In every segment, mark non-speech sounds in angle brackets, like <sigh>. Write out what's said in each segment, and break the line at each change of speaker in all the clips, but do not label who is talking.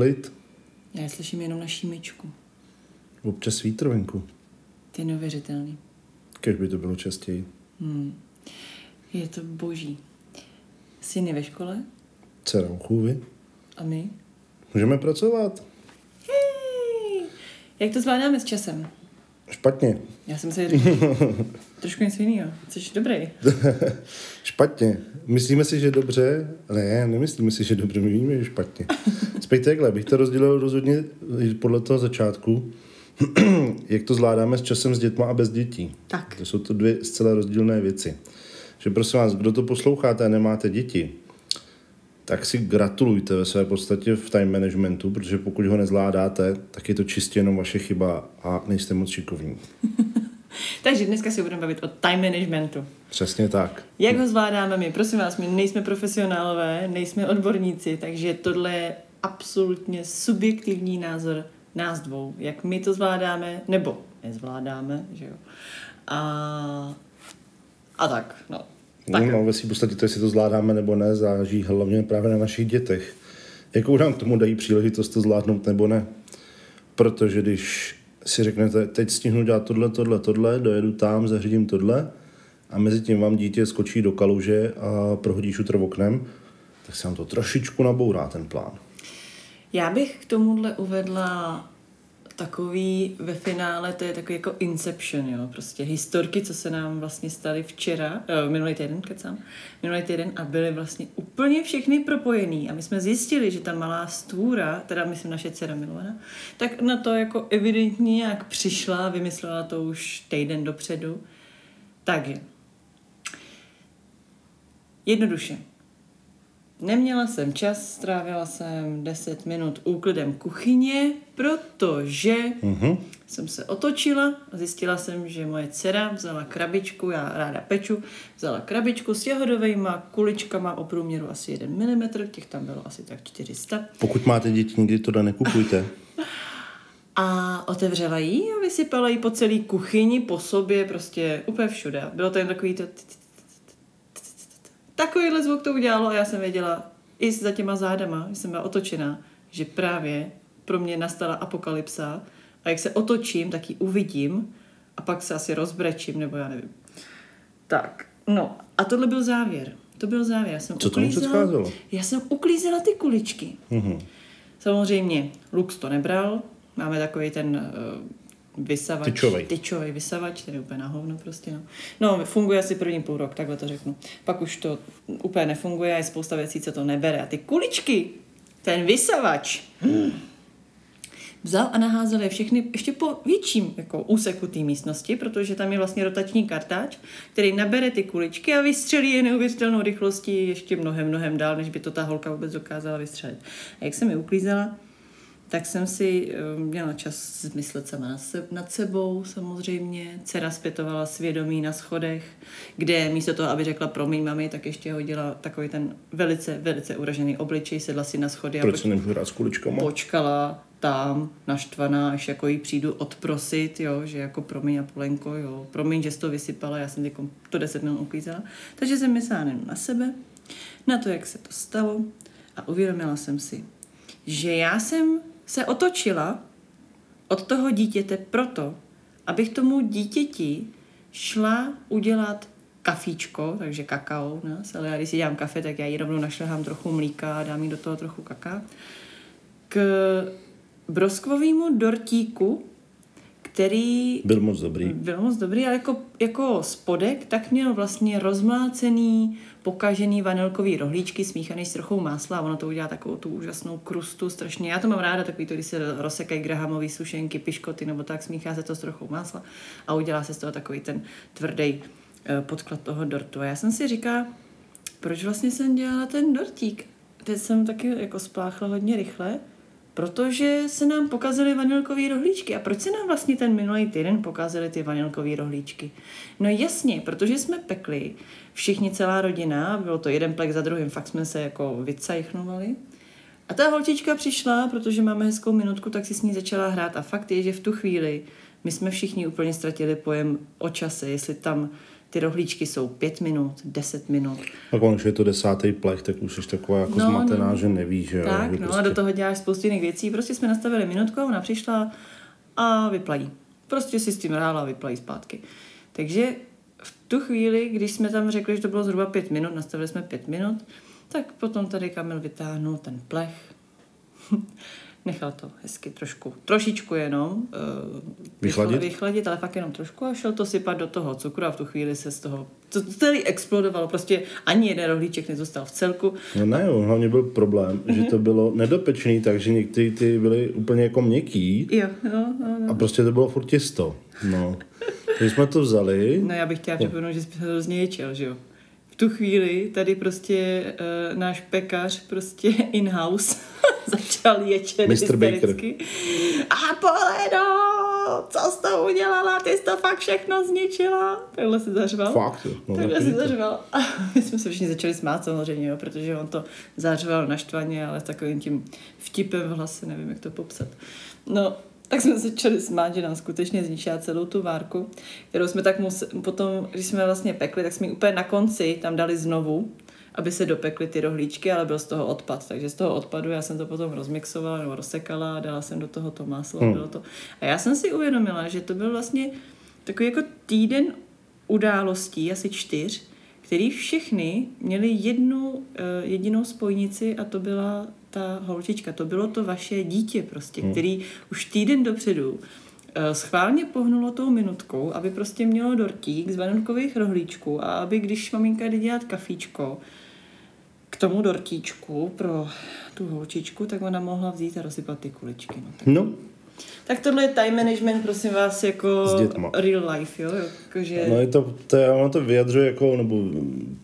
Klid,
Já je slyším jenom na šímičku.
občas vítr venku.
To je neuvěřitelný.
Kež by to bylo častěji.
Hmm. Je to boží. Syn je ve škole
Dcera u chůvy.
a my?
Můžeme pracovat.
Hej! Jak to zvládáme s časem?
Špatně.
Já jsem si říkal, <laughs> trošku něco jiného. Jsi dobrý. <laughs>
Špatně. Myslíme si, že dobře, ne, nemyslíme si, že dobře, my víme, že špatně. <laughs> Spíš takhle, bych to rozdělil rozhodně podle toho začátku, <clears throat> jak to zvládáme s časem s dětma a bez dětí.
Tak.
To jsou to dvě zcela rozdílné věci. Že prosím vás, kdo to posloucháte a nemáte děti, tak si gratulujte ve své podstatě v time managementu, protože pokud ho nezvládáte, tak je to čistě jenom vaše chyba a nejste moc šikovní. <laughs> <laughs>
Takže dneska si budeme bavit o time managementu.
Přesně tak.
Jak ho zvládáme my? Prosím vás, my nejsme profesionálové, nejsme odborníci, takže tohle je absolutně subjektivní názor nás dvou. Jak my to zvládáme, nebo nezvládáme, že jo. A, a tak, no. Tak.
No, ve svým podstatě to, jestli to zvládáme nebo ne, záleží hlavně právě na našich dětech. Jakou nám k tomu dají příležitost to zvládnout nebo ne. Protože když si řeknete, teď stihnu dělat tohle, tohle, tohle, dojedu tam, zařídím tohle a mezi tím vám dítě skočí do kaluže a prohodí šutr oknem, tak se vám to trošičku nabourá ten plán.
Já bych k tomuhle uvedla takový ve finále, to je takový jako Inception, jo, prostě historky, co se nám vlastně staly včera, uh, minulý týden, kecám, minulý týden a byly vlastně úplně všechny propojený. A my jsme zjistili, že ta malá stůra, teda myslím naše dcera milovaná, tak na to jako evidentně nějak přišla, vymyslela to už týden dopředu. Takže, jednoduše, Neměla jsem čas, strávila jsem 10 minut úklidem kuchyně, protože
Mhm.
jsem se otočila a zjistila jsem, že moje dcera vzala krabičku, já ráda peču, vzala krabičku s jahodovejma kuličkama o průměru asi 1 mm, těch tam bylo asi tak 400.
Pokud máte děti, nikdy to nekupujte.
A otevřela ji a vysypala ji po celé kuchyni, po sobě, prostě úplně všude. Bylo to jen takový to... Takovýhle zvuk to udělalo a já jsem věděla i za těma zádama, že jsem byla otočená, že právě pro mě nastala apokalypsa a jak se otočím, tak ji uvidím a pak se asi rozbrečím, nebo já nevím. Tak, no a tohle byl závěr. To byl závěr. Já jsem
Co tomu
uklízela-
předcházelo?
Já jsem uklízela ty kuličky.
Mhm.
Samozřejmě Lux to nebral, máme takový ten uh, vysavač.
Tyčovej.
Tyčovej vysavač, který je úplně na hovno prostě. No. no, funguje asi první půl rok, takhle to řeknu. Pak už to úplně nefunguje a je spousta věcí, co to nebere. A ty kuličky, ten vysavač, hmm, vzal a naházel je všechny ještě po větším jako úseku té místnosti, protože tam je vlastně rotační kartáč, který nabere ty kuličky a vystřelí je neuvěřitelnou rychlostí ještě mnohem, mnohem dál, než by to ta holka vůbec dokázala vystřelit. A jak jsem je uklízela, tak jsem si eh, měla čas zmyslet sama nad, se, nad sebou samozřejmě. Dcera zpětovala svědomí na schodech, kde místo toho, aby řekla promiň mami, tak ještě hodila takový ten velice, velice uražený obličej, sedla si na schody a
Proč se nemůžu hrát s kuličkama?
počkala tam naštvaná, až jako jí přijdu odprosit, jo, že jako promiň a Polenko, jo, promiň, že jsi to vysypala, já jsem to 10 minut uklízela. Takže jsem myslela jenom na sebe, na to, jak se to stalo a uvědomila jsem si, že já jsem se otočila od toho dítěte proto, abych tomu dítěti šla udělat kafíčko, takže kakao u nás, ale já když si dělám kafe, tak já jí rovnou našlehám trochu mlíka a dám jí do toho trochu kaká. K broskvovému dortíku, který
Byl moc dobrý.
byl moc dobrý, ale jako, jako spodek, tak měl vlastně rozmlácený, pokažený vanilkový rohlíčky smíchaný s trochou másla a ono to udělá takovou tu úžasnou krustu, strašně. Já to mám ráda, takový to, když se rozsekají grahamový sušenky, piškoty nebo tak, smíchá se to s trochou másla a udělá se z toho takový ten tvrdý podklad toho dortu. A já jsem si říkala, proč vlastně jsem dělala ten dortík? Teď jsem taky jako spláchla hodně rychle, protože se nám pokazily vanilkové rohlíčky. A proč se nám vlastně ten minulý týden pokazily ty vanilkové rohlíčky? No jasně, protože jsme pekli, všichni, celá rodina, bylo to jeden plek za druhým, fakt jsme se jako vycajchnovali. A ta holčička přišla, protože máme hezkou minutku, tak si s ní začala hrát a fakt je, že v tu chvíli my jsme všichni úplně ztratili pojem o čase, jestli tam ty rohlíčky jsou pět minut, deset minut.
A když je to desátý plech, tak už jsi taková jako no, zmatená, no. že nevíš, že
Tak,
že
no prostě... a do toho děláš spoustu jiných věcí. Prostě jsme nastavili minutku, ona přišla a vyplají. Prostě si s tím hrála a vyplají zpátky. Takže v tu chvíli, když jsme tam řekli, že to bylo zhruba pět minut, nastavili jsme pět minut, tak potom tady Kamil vytáhnul ten plech, <laughs> nechal to hezky trošku, trošičku jenom uh,
vychladit?
vychladit, ale fakt jenom trošku a šel to sypat do toho cukru a v tu chvíli se z toho, to celý explodovalo, prostě ani jeden rohlíček nezůstal v celku.
No ne, jo, hlavně byl problém, mm-hmm. že to bylo nedopečený, takže některý ty byly úplně jako měkký
jo, no, no, no.
a prostě to bylo furt těsto. No. Když jsme to vzali...
No já bych chtěla připomenout, že jsi hrozně ječel, že jo? Tu chvíli tady prostě uh, náš pekař prostě <laughs> in-house <laughs> začal ječet
Mr. Baker.
A Poledo, co jsi to udělala? Ty jsi to fakt všechno zničila. Takhle si zařval.
Fakt,
no, Takhle si zařval. A <laughs> my jsme se všichni začali smát samozřejmě, jo, protože on to zařval naštvaně, ale s takovým tím vtipem v hlase, nevím, jak to popsat. No, tak jsme začali smát, že nám skutečně zničila celou tu várku, kterou jsme tak museli, potom, když jsme vlastně pekli, tak jsme ji úplně na konci tam dali znovu, aby se dopekly ty rohlíčky, ale byl z toho odpad. Takže z toho odpadu já jsem to potom rozmixovala nebo rozsekala a dala jsem do toho to máslo. Hmm. Bylo to. A já jsem si uvědomila, že to byl vlastně takový jako týden událostí, asi čtyř, který všechny měli jednu eh, jedinou spojnici a to byla ta holčička. To bylo to vaše dítě prostě, hmm. který už týden dopředu eh, schválně pohnulo tou minutkou, aby prostě mělo dortík z vanilkových rohlíčků a aby když maminka jde dělat kafíčko, k tomu dortíčku pro tu holčičku, tak ona mohla vzít a rozsypat ty kuličky. No, tak.
no.
Tak tohle je time management, prosím vás, jako real life, jo?
Jakože... No je to, to, je, ono to vyjadřuje jako, nebo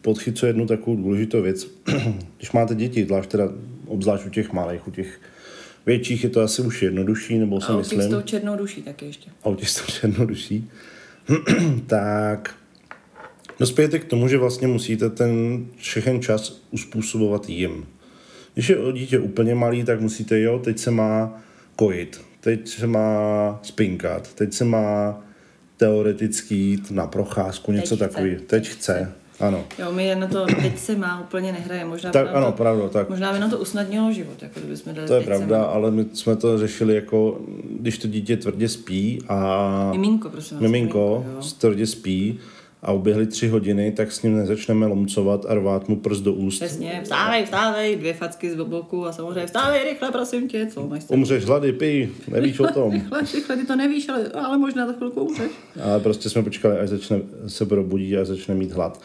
podchycuje jednu takovou důležitou věc. <clears throat> Když máte děti, zvlášť teda, obzvlášť u těch malých, u těch větších je to asi už jednodušší, nebo si
a
myslím.
A s tou černou duší taky ještě.
A s tou černou duší. <clears throat> tak dospějete k tomu, že vlastně musíte ten všechen čas uspůsobovat jim. Když je dítě úplně malý, tak musíte, jo, teď se má kojit, teď se má spinkat, teď se má teoreticky jít na procházku, něco takového. Teď chce. Ano.
Jo, my na to teď se má úplně nehraje. Možná
tak,
by
ano,
to,
pravda, tak.
Možná by na to usnadnilo život, jako kdyby jsme dali
To je pravda, ale my jsme to řešili jako, když to dítě tvrdě spí a...
Miminko, prosím vás.
Miminko, miminko tvrdě spí, a uběhly tři hodiny, tak s ním nezačneme lomcovat a rvát mu prst do úst.
Přesně, vstávej, vstávej, dvě facky z boku a samozřejmě vstávej rychle, prosím tě, co máš
Umřeš hlady, pij, nevíš o <laughs> tom.
rychle, rychle, ty to nevíš, ale, ale možná za chvilku umřeš.
Ale prostě jsme počkali, až začne se probudí a začne mít hlad.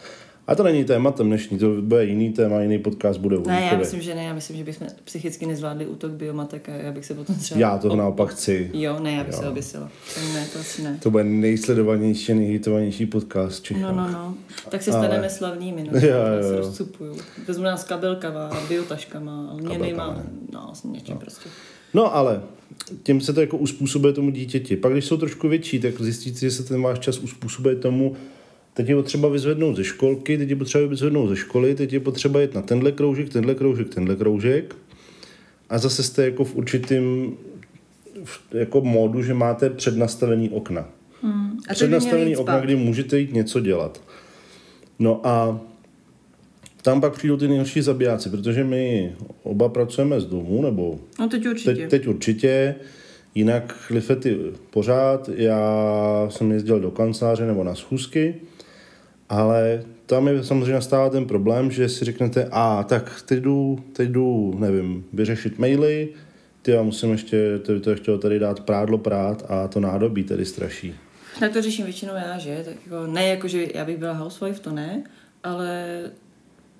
A to není tématem dnešní, to bude jiný téma, jiný podcast bude
Ne, já myslím, že ne, já myslím, že bychom psychicky nezvládli útok biomatek a já bych se potom třeba...
Já to naopak chci.
Jo, ne, já bych jo. se oběsila. Ne, to asi ne.
To bude nejsledovanější, nejhitovanější podcast Čechách.
No, no, no. Tak se staneme Ale... slavnými, no. <laughs>
Já,
se rozcupuju. Vezmu nás kabelkama a biotaškama, měnejma, no, s něčím no. prostě.
No ale tím se to jako uspůsobuje tomu dítěti. Pak když jsou trošku větší, tak zjistíte, že se ten váš čas uspůsobuje tomu, teď je potřeba vyzvednout ze školky, teď je potřeba vyzvednout ze školy, teď je potřeba jít na tenhle kroužek, tenhle kroužek, tenhle kroužek. A zase jste jako v určitým jako módu, že máte přednastavený okna.
Hmm. A
přednastavený okna, kdy můžete jít něco dělat. No a tam pak přijdou ty nejhorší zabijáci, protože my oba pracujeme z domu, nebo
no teď určitě.
Teď, teď určitě. Jinak chlifety pořád, já jsem jezdil do kanceláře nebo na schůzky, ale tam je samozřejmě nastává ten problém, že si řeknete, a tak teď jdu, teď jdu, nevím, vyřešit maily, ty já musím ještě, to, to chtěl tady dát prádlo prát a to nádobí tedy straší.
Tak to řeším většinou já, že? Tak jako, ne jako, že já bych byla housewife, to ne, ale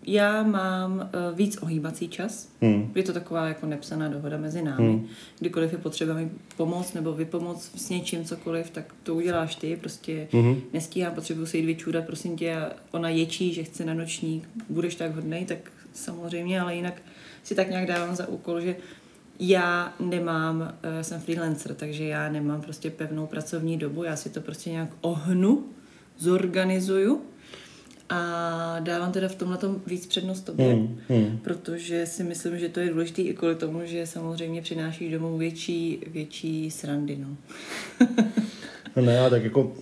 já mám uh, víc ohýbací čas. Hmm. Je to taková jako nepsaná dohoda mezi námi. Hmm. Kdykoliv je potřeba mi pomoct nebo vypomoc s něčím, cokoliv, tak to uděláš ty. Prostě hmm. nestíhám, potřebuji se jít vyčůrat, prosím tě, ona ječí, že chce na nočník, budeš tak hodnej, tak samozřejmě, ale jinak si tak nějak dávám za úkol, že já nemám, uh, jsem freelancer, takže já nemám prostě pevnou pracovní dobu, já si to prostě nějak ohnu, zorganizuju a dávám teda v tomhle víc přednost tobě, hmm, hmm. protože si myslím, že to je důležité i kvůli tomu, že samozřejmě přináší domů větší, větší srandy. No. <laughs>
no ne, tak jako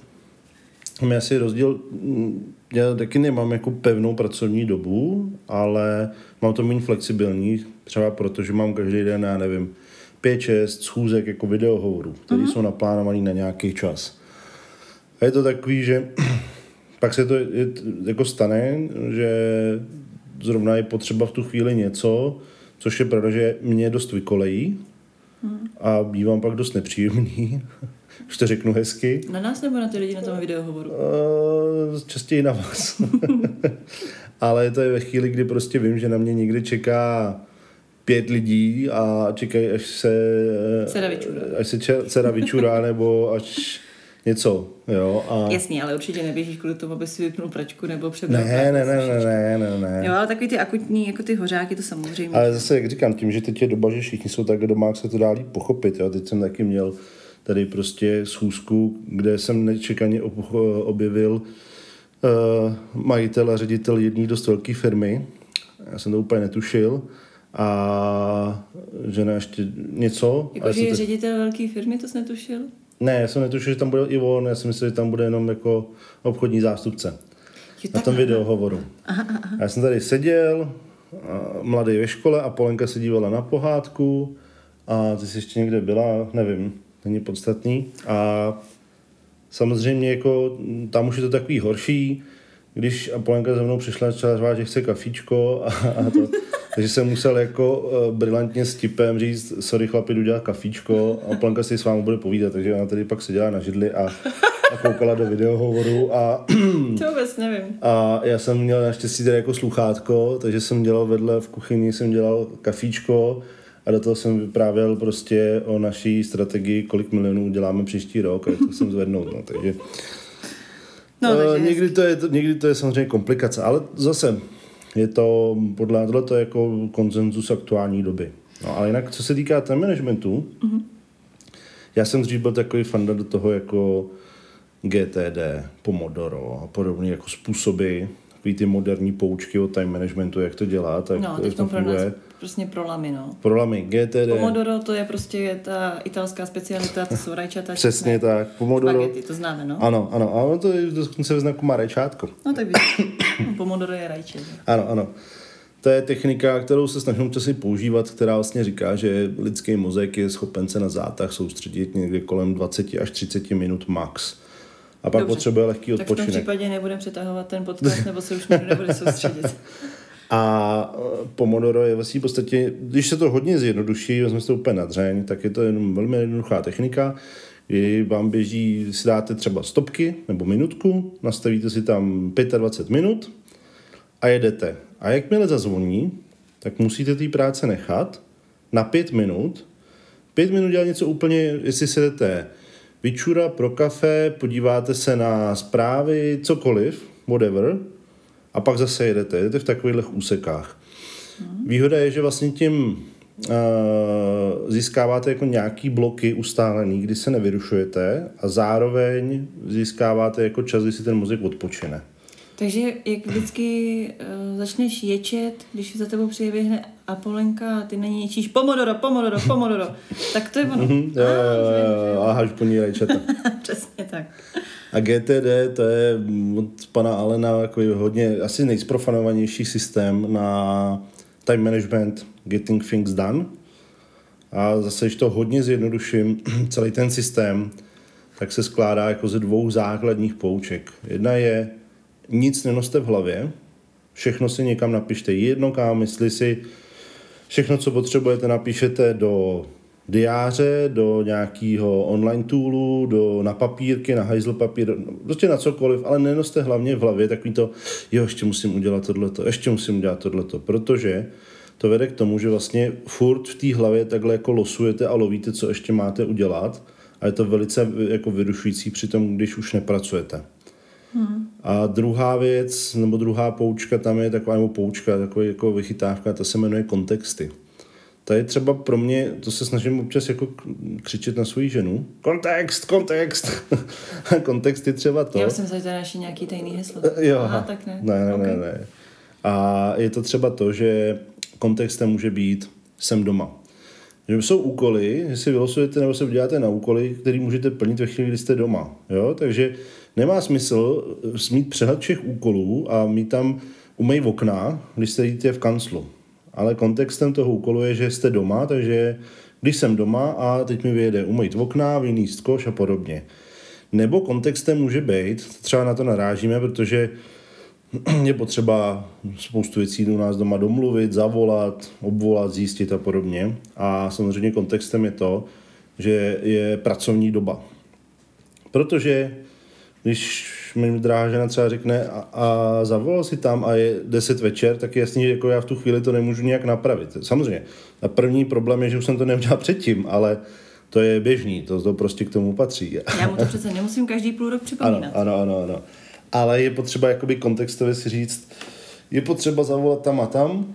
Mám asi rozdíl, mm, já taky nemám jako pevnou pracovní dobu, ale mám to méně flexibilní, třeba proto, že mám každý den, já nevím, pět, šest schůzek jako videohovorů, které uh-huh. jsou naplánované na nějaký čas. A je to takový, že <clears throat> pak se to je, jako stane, že zrovna je potřeba v tu chvíli něco, což je pravda, že mě dost vykolejí hmm. a bývám pak dost nepříjemný, <laughs> už to řeknu hezky.
Na nás nebo na ty lidi na tom videohovoru?
Uh, častěji na vás. <laughs> Ale to je ve chvíli, kdy prostě vím, že na mě někdy čeká pět lidí a čekají, až se...
Cera vyčurá.
Až se dcera vyčurá, nebo až něco, jo.
A... Jasný, ale určitě neběžíš kvůli tomu, aby si vypnul pračku nebo přebral.
Ne, ne, ne, ne, ne, ne, ne.
Jo, ale takový ty akutní, jako ty hořáky, to samozřejmě.
Ale zase, jak říkám, tím, že teď je doba, že všichni jsou tak doma, jak se to dá líp pochopit, jo. Teď jsem taky měl tady prostě schůzku, kde jsem nečekaně objevil uh, majitel a ředitel jedné dost velké firmy. Já jsem to úplně netušil a žena ještě něco.
Jako, že je ředitel velké firmy, to jsi netušil?
Ne, já jsem netušil, že tam bude i on, já jsem myslel, že tam bude jenom jako obchodní zástupce. Jo, na tom videohovoru. Aha, aha. Já jsem tady seděl, mladý ve škole a Polenka se dívala na pohádku a ty jsi ještě někde byla, nevím, není podstatný. A samozřejmě jako tam už je to takový horší, když Polenka za mnou přišla a řvát, že chce kafíčko a, a to. <laughs> Takže jsem musel jako uh, brilantně s tipem říct, sorry chlapi, jdu dělat kafíčko a Polenka si s vámi bude povídat, takže ona tady pak seděla na židli a, a koukala do videohovoru a... <clears throat>
to vůbec nevím.
A já jsem měl naštěstí tady jako sluchátko, takže jsem dělal vedle v kuchyni, jsem dělal kafíčko a do toho jsem vyprávěl prostě o naší strategii, kolik milionů děláme příští rok a jak to jsem zvednout, no, takže... No, uh, někdy, to je, někdy to je samozřejmě komplikace, ale zase je to podle tohle to jako konsenzus aktuální doby. No ale jinak, co se týká ten managementu, mm-hmm. já jsem dřív byl takový fanda do toho jako GTD, Pomodoro a podobné jako způsoby, takový ty moderní poučky o time managementu, jak to dělat,
no, jak to. Pro nás prostě pro lamy, no.
Pro lamy, GTD.
Pomodoro to je prostě ta italská specialita, to jsou rajčata.
Přesně česné, tak. Pomodoro.
Spaghetti, to známe, no.
Ano, ano, ano, to je dokonce ve znaku má rajčátko.
No tak <coughs> Pomodoro je rajče.
Ano, ano. To je technika, kterou se snažím časy používat, která vlastně říká, že lidský mozek je schopen se na zátah soustředit někde kolem 20 až 30 minut max a pak Dobře. potřebuje lehký odpočinek. Tak v
tom případě nebudeme přetahovat ten podcast, nebo se už nikdo nebude soustředit. <laughs>
A e, Pomodoro je vlastně v podstatě, když se to hodně zjednoduší, vezme to úplně na dřeň, tak je to jenom velmi jednoduchá technika, kdy vám běží, si dáte třeba stopky nebo minutku, nastavíte si tam 25 minut a jedete. A jakmile zazvoní, tak musíte té práce nechat na 5 minut. 5 minut dělat něco úplně, jestli se jdete vyčura pro kafe, podíváte se na zprávy, cokoliv, whatever, a pak zase jedete. Jedete v takových úsekách. Výhoda je, že vlastně tím uh, získáváte jako nějaký bloky ustálený, kdy se nevyrušujete a zároveň získáváte jako čas, kdy si ten mozek odpočine.
Takže jak vždycky uh, začneš ječet, když za tebou přijde A ty na ní ječíš pomodoro, pomodoro, pomodoro, <laughs> tak to je ono. Mm-hmm,
jo, jo, jo, aha, už po ní ječete. <laughs>
Přesně tak.
A GTD to je od pana Alena jako hodně, asi nejsprofanovanější systém na time management, getting things done. A zase, když to hodně zjednoduším, <clears throat> celý ten systém, tak se skládá jako ze dvou základních pouček. Jedna je, nic nenoste v hlavě, všechno si někam napište jedno kam, jestli si všechno, co potřebujete, napíšete do diáře, do nějakého online toolu, do, na papírky, na hajzl papír, prostě na cokoliv, ale nenoste hlavně v hlavě takový to, jo, ještě musím udělat tohleto, ještě musím udělat tohleto, protože to vede k tomu, že vlastně furt v té hlavě takhle jako losujete a lovíte, co ještě máte udělat a je to velice jako vyrušující při tom, když už nepracujete. Hmm. A druhá věc, nebo druhá poučka tam je taková, nebo poučka, taková jako vychytávka, ta se jmenuje kontexty. To je třeba pro mě, to se snažím občas jako křičet na svou ženu. Kontext, kontext. <laughs> kontext je třeba to.
Já jsem se teda naši nějaký tajný heslo.
Jo, Aha, tak ne. Ne, ne, okay. ne, ne. A je to třeba to, že kontextem může být jsem doma. Že jsou úkoly, že si vylosujete nebo se vyděláte na úkoly, které můžete plnit ve chvíli, kdy jste doma. Jo? Takže nemá smysl mít přehled všech úkolů a mít tam umej v okna, když jste v kanclu. Ale kontextem toho úkolu je, že jste doma, takže když jsem doma a teď mi vyjede umýt v okna, vyníst koš a podobně. Nebo kontextem může být, třeba na to narážíme, protože <clears throat> je potřeba spoustu věcí u nás doma domluvit, zavolat, obvolat, zjistit a podobně. A samozřejmě kontextem je to, že je pracovní doba. Protože když mi drahá žena třeba řekne a, a zavolal si tam a je 10 večer, tak je jasný, že jako já v tu chvíli to nemůžu nějak napravit. Samozřejmě, a první problém je, že už jsem to neudělal <laughs> předtím, ale to je běžný, to, to prostě k tomu patří.
Já mu to přece nemusím každý půl rok připomínat.
Ano, ano, ano. ano. Ale je potřeba jakoby kontextově si říct, je potřeba zavolat tam a tam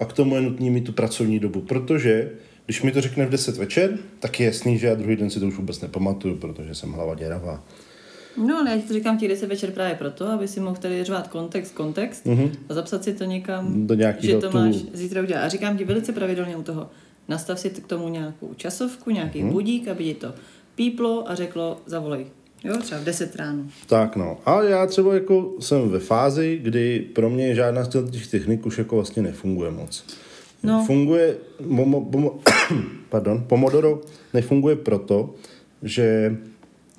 a k tomu je nutný mít tu pracovní dobu, protože když mi to řekne v 10 večer, tak je jasný, že já druhý den si to už vůbec nepamatuju, protože jsem hlava děravá.
No, ale já ti to říkám ti 10 večer právě proto, aby si mohl tady řvát kontext, kontext mm-hmm. a zapsat si to někam,
Do
že to
tu...
máš zítra udělat. A říkám ti velice pravidelně u toho, nastav si k tomu nějakou časovku, nějaký mm-hmm. budík, aby ti to píplo a řeklo, zavolej. Jo, třeba v 10 ráno.
Tak no. A já třeba jako jsem ve fázi, kdy pro mě žádná z těch technik už jako vlastně nefunguje moc. No. Funguje, momo, momo, <coughs> pardon, Pomodoro nefunguje proto, že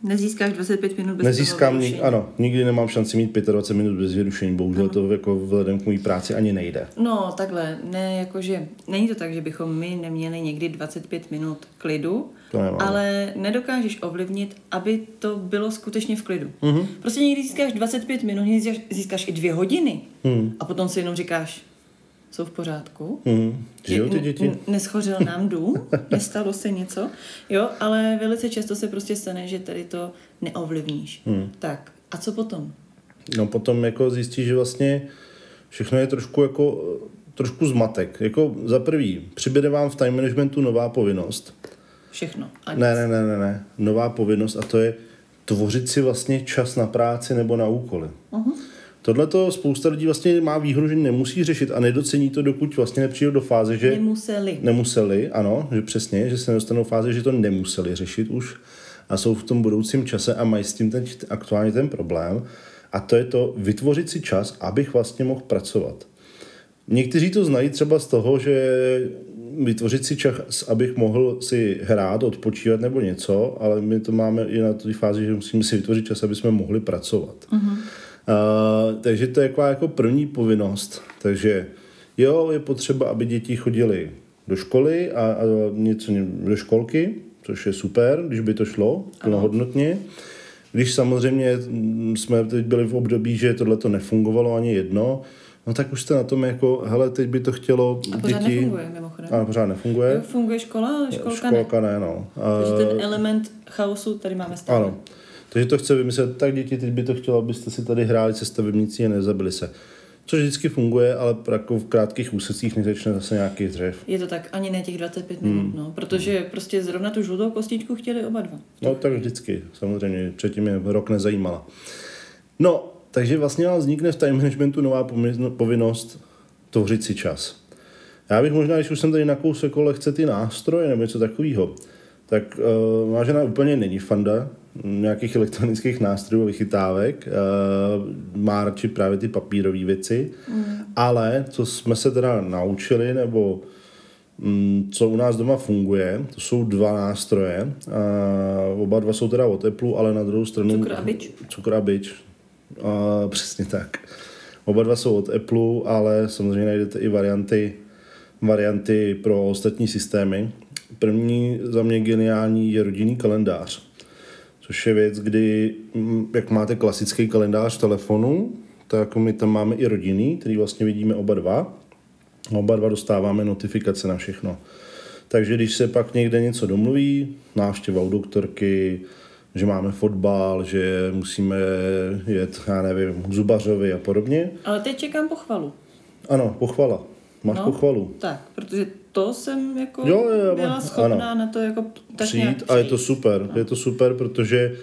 Nezískáš 25 minut bez
Nezískám, nik, ano, nikdy nemám šanci mít 25 minut bez vyrušení, bohužel ano. to jako vzhledem k mojí práci ani nejde.
No, takhle, ne, jakože, není to tak, že bychom my neměli někdy 25 minut klidu,
to nemám.
ale nedokážeš ovlivnit, aby to bylo skutečně v klidu. Mm-hmm. Prostě někdy získáš 25 minut, někdy získáš, získáš i dvě hodiny mm. a potom si jenom říkáš, jsou v pořádku.
Mm. Žijou ty děti?
Neschořil nám dům, <laughs> nestalo se něco, jo, ale velice často se prostě stane, že tady to neovlivníš. Mm. Tak, a co potom?
No potom jako zjistíš, že vlastně všechno je trošku jako trošku zmatek. Jako za prvý, přibude vám v time managementu nová povinnost.
Všechno.
A ne, ne, ne, ne, ne. Nová povinnost a to je tvořit si vlastně čas na práci nebo na úkoly. Uh-huh. Tohle to spousta lidí vlastně má výhodu, že nemusí řešit a nedocení to, dokud vlastně nepřijde do fáze, že...
Nemuseli.
Nemuseli, ano, že přesně, že se nedostanou fáze, že to nemuseli řešit už a jsou v tom budoucím čase a mají s tím ten, aktuálně ten problém. A to je to vytvořit si čas, abych vlastně mohl pracovat. Někteří to znají třeba z toho, že vytvořit si čas, abych mohl si hrát, odpočívat nebo něco, ale my to máme i na té fázi, že musíme si vytvořit čas, aby jsme mohli pracovat. Uh-huh. Uh, takže to je jako, jako první povinnost. Takže jo, je potřeba, aby děti chodili do školy a, a něco do školky, což je super, když by to šlo plnohodnotně. Když samozřejmě jsme teď byli v období, že tohle to nefungovalo ani jedno, no tak už jste na tom jako, hele, teď by to chtělo
a pořád děti... nefunguje, mimochodem.
A pořád nefunguje.
Funguje škola, ale školka,
školka ne. ne no.
Takže ten element chaosu tady máme stále.
Ano. Takže to chce vymyslet, tak děti, teď by to chtělo, abyste si tady hráli se stavebníci a nezabili se. Což vždycky funguje, ale jako v krátkých úsecích nezačne zase nějaký dřev.
Je to tak, ani ne těch 25 minut, hmm. no, protože prostě zrovna tu žlutou kostičku chtěli oba dva.
No tak vždycky, samozřejmě, předtím je rok nezajímala. No, takže vlastně vznikne v time managementu nová povinnost tvořit si čas. Já bych možná, když už jsem tady nakousl jako lehce ty nástroje nebo něco takového, tak uh, má žena úplně není fanda nějakých elektronických nástrojů, vychytávek, uh, má radši právě ty papírové věci, mm. ale co jsme se teda naučili, nebo um, co u nás doma funguje, to jsou dva nástroje, uh, oba dva jsou teda o teplu, ale na druhou stranu...
Cukr a bič.
Cukr a bič, uh, <laughs> přesně tak. Oba dva jsou od Apple, ale samozřejmě najdete i varianty, varianty pro ostatní systémy. První za mě geniální je rodinný kalendář což je věc, kdy, mm, jak máte klasický kalendář telefonu, tak my tam máme i rodiny, který vlastně vidíme oba dva. Oba dva dostáváme notifikace na všechno. Takže když se pak někde něco domluví, návštěva u doktorky, že máme fotbal, že musíme jet, já nevím, k zubařovi a podobně.
Ale teď čekám pochvalu.
Ano, pochvala. Máš no, pochvalu.
Tak, protože to jsem jako jo, jo, byla schopná ano. na to jako
tak přijít, nějak přijít. A je to super, no. je to super, protože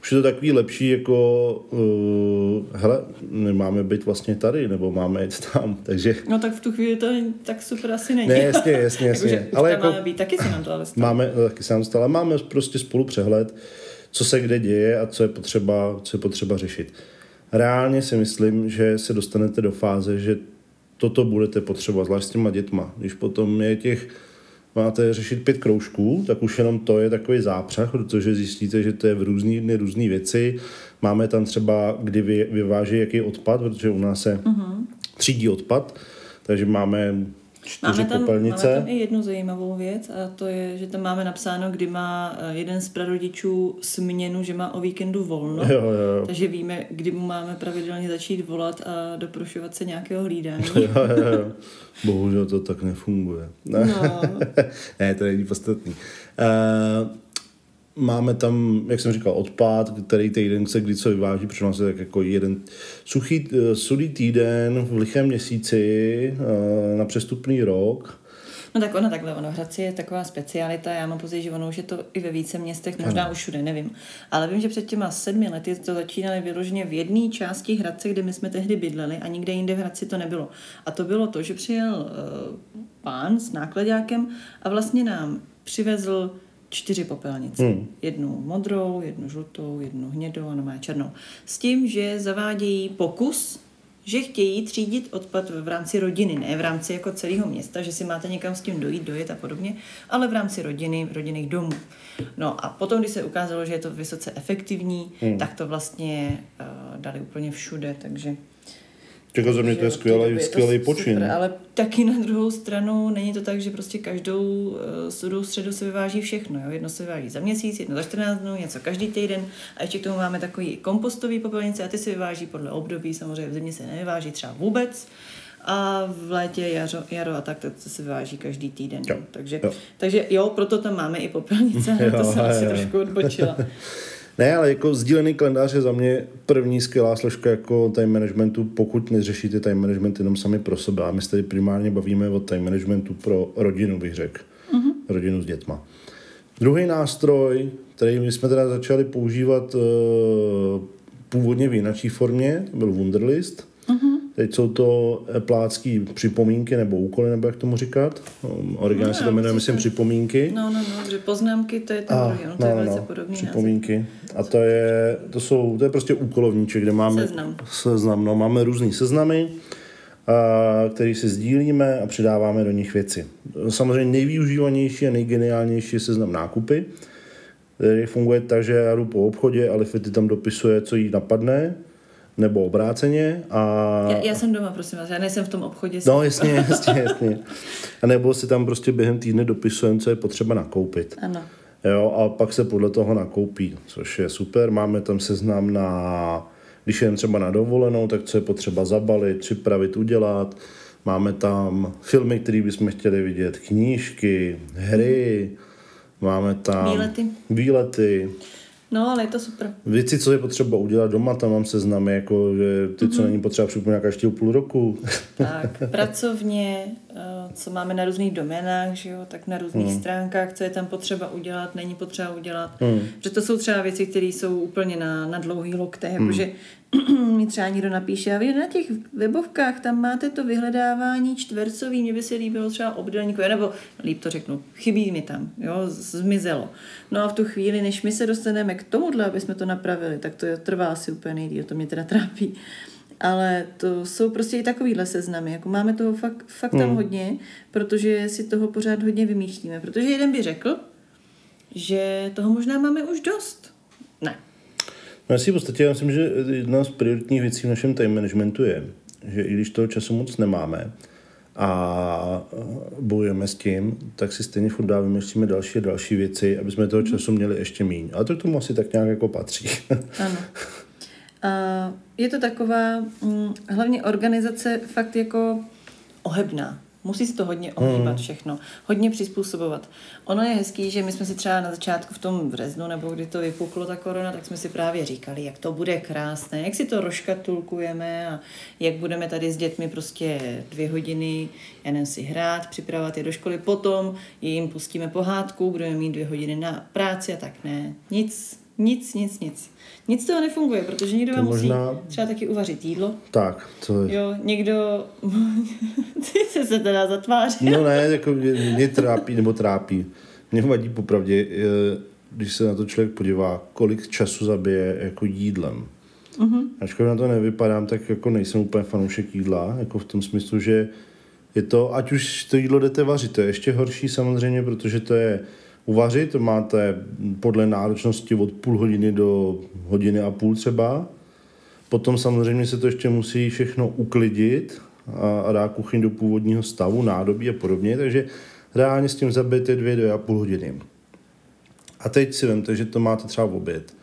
už je to takový lepší jako, uh, hele, nemáme být vlastně tady, nebo máme jít tam, <laughs> takže...
No tak v tu chvíli to tak super asi není.
Ne, jasně, jasně, <laughs> jasně.
jako, ale jako, máme být, taky se nám to ale
stalo. Máme, taky se nám stalo, máme prostě spolu přehled, co se kde děje a co je potřeba, co je potřeba řešit. Reálně si myslím, že se dostanete do fáze, že toto budete potřebovat, zvlášť s těma dětma. Když potom je těch máte řešit pět kroužků, tak už jenom to je takový zápřah, protože zjistíte, že to je v různý dny různé věci. Máme tam třeba, kdy vy, vyváží jaký odpad, protože u nás se uh-huh. třídí odpad, takže máme čtyři
máme tam,
popelnice.
Máme tam i jednu zajímavou věc a to je, že tam máme napsáno, kdy má eh, jeden z prarodičů směnu, že má o víkendu volno.
Jo, jo, jo.
Takže víme, kdy mu máme pravidelně začít volat a doprošovat se nějakého hlídání. <laughs>
Jo, jo, jo. Bohužel to tak nefunguje.
No. <laughs>
ne, to není podstatný. Uh, máme tam, jak jsem říkal, odpad, který týden se kdy co vyváží, protože je tak jako jeden suchý, eh, sudý týden v lichém měsíci uh, na přestupný rok.
No tak ono takhle, ono Hradci je taková specialita, já mám pocit, že ono už je to i ve více městech, možná ano. už všude, nevím. Ale vím, že před těma sedmi lety to začínali vyloženě v jedné části Hradce, kde my jsme tehdy bydleli a nikde jinde v Hradci to nebylo. A to bylo to, že přijel uh, pán s nákladňákem a vlastně nám přivezl čtyři popelnice. Hmm. Jednu modrou, jednu žlutou, jednu hnědou a no černou. S tím, že zavádějí pokus že chtějí třídit odpad v rámci rodiny, ne v rámci jako celého města, že si máte někam s tím dojít, dojet a podobně, ale v rámci rodiny, rodinných domů. No a potom, když se ukázalo, že je to vysoce efektivní, hmm. tak to vlastně uh, dali úplně všude, takže
jako za mě to je skvělý, skvělý počin. Super,
ale taky na druhou stranu není to tak, že prostě každou uh, sudou středu se vyváží všechno. Jo? Jedno se vyváží za měsíc, jedno za 14 dnů, něco každý týden. A ještě k tomu máme takový kompostový popelnice a ty se vyváží podle období. Samozřejmě v zimě se nevyváží třeba vůbec. A v létě, jaro, jaro a tak, to se vyváží každý týden. Jo. Takže, jo. takže jo, proto tam máme i popelnice. Jo, to jsem jo, asi jo. trošku odbočila. <laughs>
Ne, ale jako sdílený kalendář je za mě první skvělá složka jako time managementu, pokud neřešíte time management jenom sami pro sebe. A my se tady primárně bavíme o time managementu pro rodinu, bych řekl. Mm-hmm. Rodinu s dětma. Druhý nástroj, který my jsme teda začali používat uh, původně v jináčí formě, byl Wunderlist. Mm-hmm. Teď jsou to plácký připomínky nebo úkoly, nebo jak tomu říkat. Originálně no, se to jmenuje, myslím, připomínky.
No, no, no, že poznámky, to je ten a, druhý, no, to no, je velice no, podobný
Připomínky. Název. A to je, to jsou, to je prostě úkolovníček, kde máme
seznam.
seznam no, máme různý seznamy, a, který si sdílíme a přidáváme do nich věci. Samozřejmě nejvyužívanější a nejgeniálnější je seznam nákupy, který funguje tak, že já jdu po obchodě a Lifety tam dopisuje, co jí napadne, nebo obráceně. A...
Já, já jsem doma, prosím vás, já nejsem v tom obchodě.
No jasně, <laughs> jasně, jasně. A nebo si tam prostě během týdne dopisujeme, co je potřeba nakoupit.
Ano.
Jo, a pak se podle toho nakoupí, což je super. Máme tam seznam na, když jen třeba na dovolenou, tak co je potřeba zabalit, připravit, udělat. Máme tam filmy, které bychom chtěli vidět, knížky, hry, máme tam
výlety.
výlety.
No, ale je to super.
Věci, co je potřeba udělat doma, tam mám seznamy, jako, že ty, mm-hmm. co mhm. není potřeba připomínat každý půl roku.
Tak, <laughs> pracovně, eh, co máme na různých doménách, že jo, tak na různých mm. stránkách, co je tam potřeba udělat, není potřeba udělat. Mm. Že to jsou třeba věci, které jsou úplně na, na dlouhý lokte, jakože mm <clears throat> mi třeba někdo napíše, a vy na těch webovkách tam máte to vyhledávání čtvercový, mně by se líbilo třeba obdelníku, nebo líp to řeknu, chybí mi tam, jo, zmizelo. No a v tu chvíli, než my se dostaneme k tomuhle, aby jsme to napravili, tak to trvá asi úplně nejdýl, to mě teda trápí. Ale to jsou prostě i takovýhle seznamy. Jako máme toho fakt, fakt tam hmm. hodně, protože si toho pořád hodně vymýšlíme. Protože jeden by řekl, že toho možná máme už dost. Ne,
No já si v podstatě já myslím, že jedna z prioritních věcí v našem time managementu je, že i když toho času moc nemáme a bojujeme s tím, tak si stejně furt dá vymýšlíme další a další věci, aby jsme toho času měli ještě méně. A to k tomu asi tak nějak jako patří. <laughs>
Ano. Je to taková hm, hlavně organizace fakt jako ohebná. Musí se to hodně ohýbat mm. všechno, hodně přizpůsobovat. Ono je hezký, že my jsme si třeba na začátku v tom březnu, nebo kdy to vypuklo ta korona, tak jsme si právě říkali, jak to bude krásné, jak si to roškatulkujeme a jak budeme tady s dětmi prostě dvě hodiny, já nevím, si hrát, připravovat je do školy, potom jim pustíme pohádku, budeme mít dvě hodiny na práci a tak ne. Nic Nic, nic, nic. Nic toho nefunguje, protože někdo
To
vám musí
možná-
třeba taky uvařit jídlo.
Tak, to je...
Jo, někdo... <laughs> Ty jsi se teda zatvářil.
No ne, jako mě, mě trápí, nebo trápí. Mě vadí popravdě, když se na to člověk podívá, kolik času zabije jako jídlem. Mm-hmm. Ačkoliv na to nevypadám, tak jako nejsem úplně fanoušek jídla, jako v tom smyslu, že je to, ať už to jídlo jdete vařit, to je ještě horší samozřejmě, protože to je uvařit, to máte podle náročnosti od půl hodiny do hodiny a půl třeba. Potom samozřejmě se to ještě musí všechno uklidit a, a dá kuchyň do původního stavu, nádobí a podobně, takže reálně s tím zabijete dvě, dvě a půl hodiny. A teď si vemte, že to máte třeba v oběd.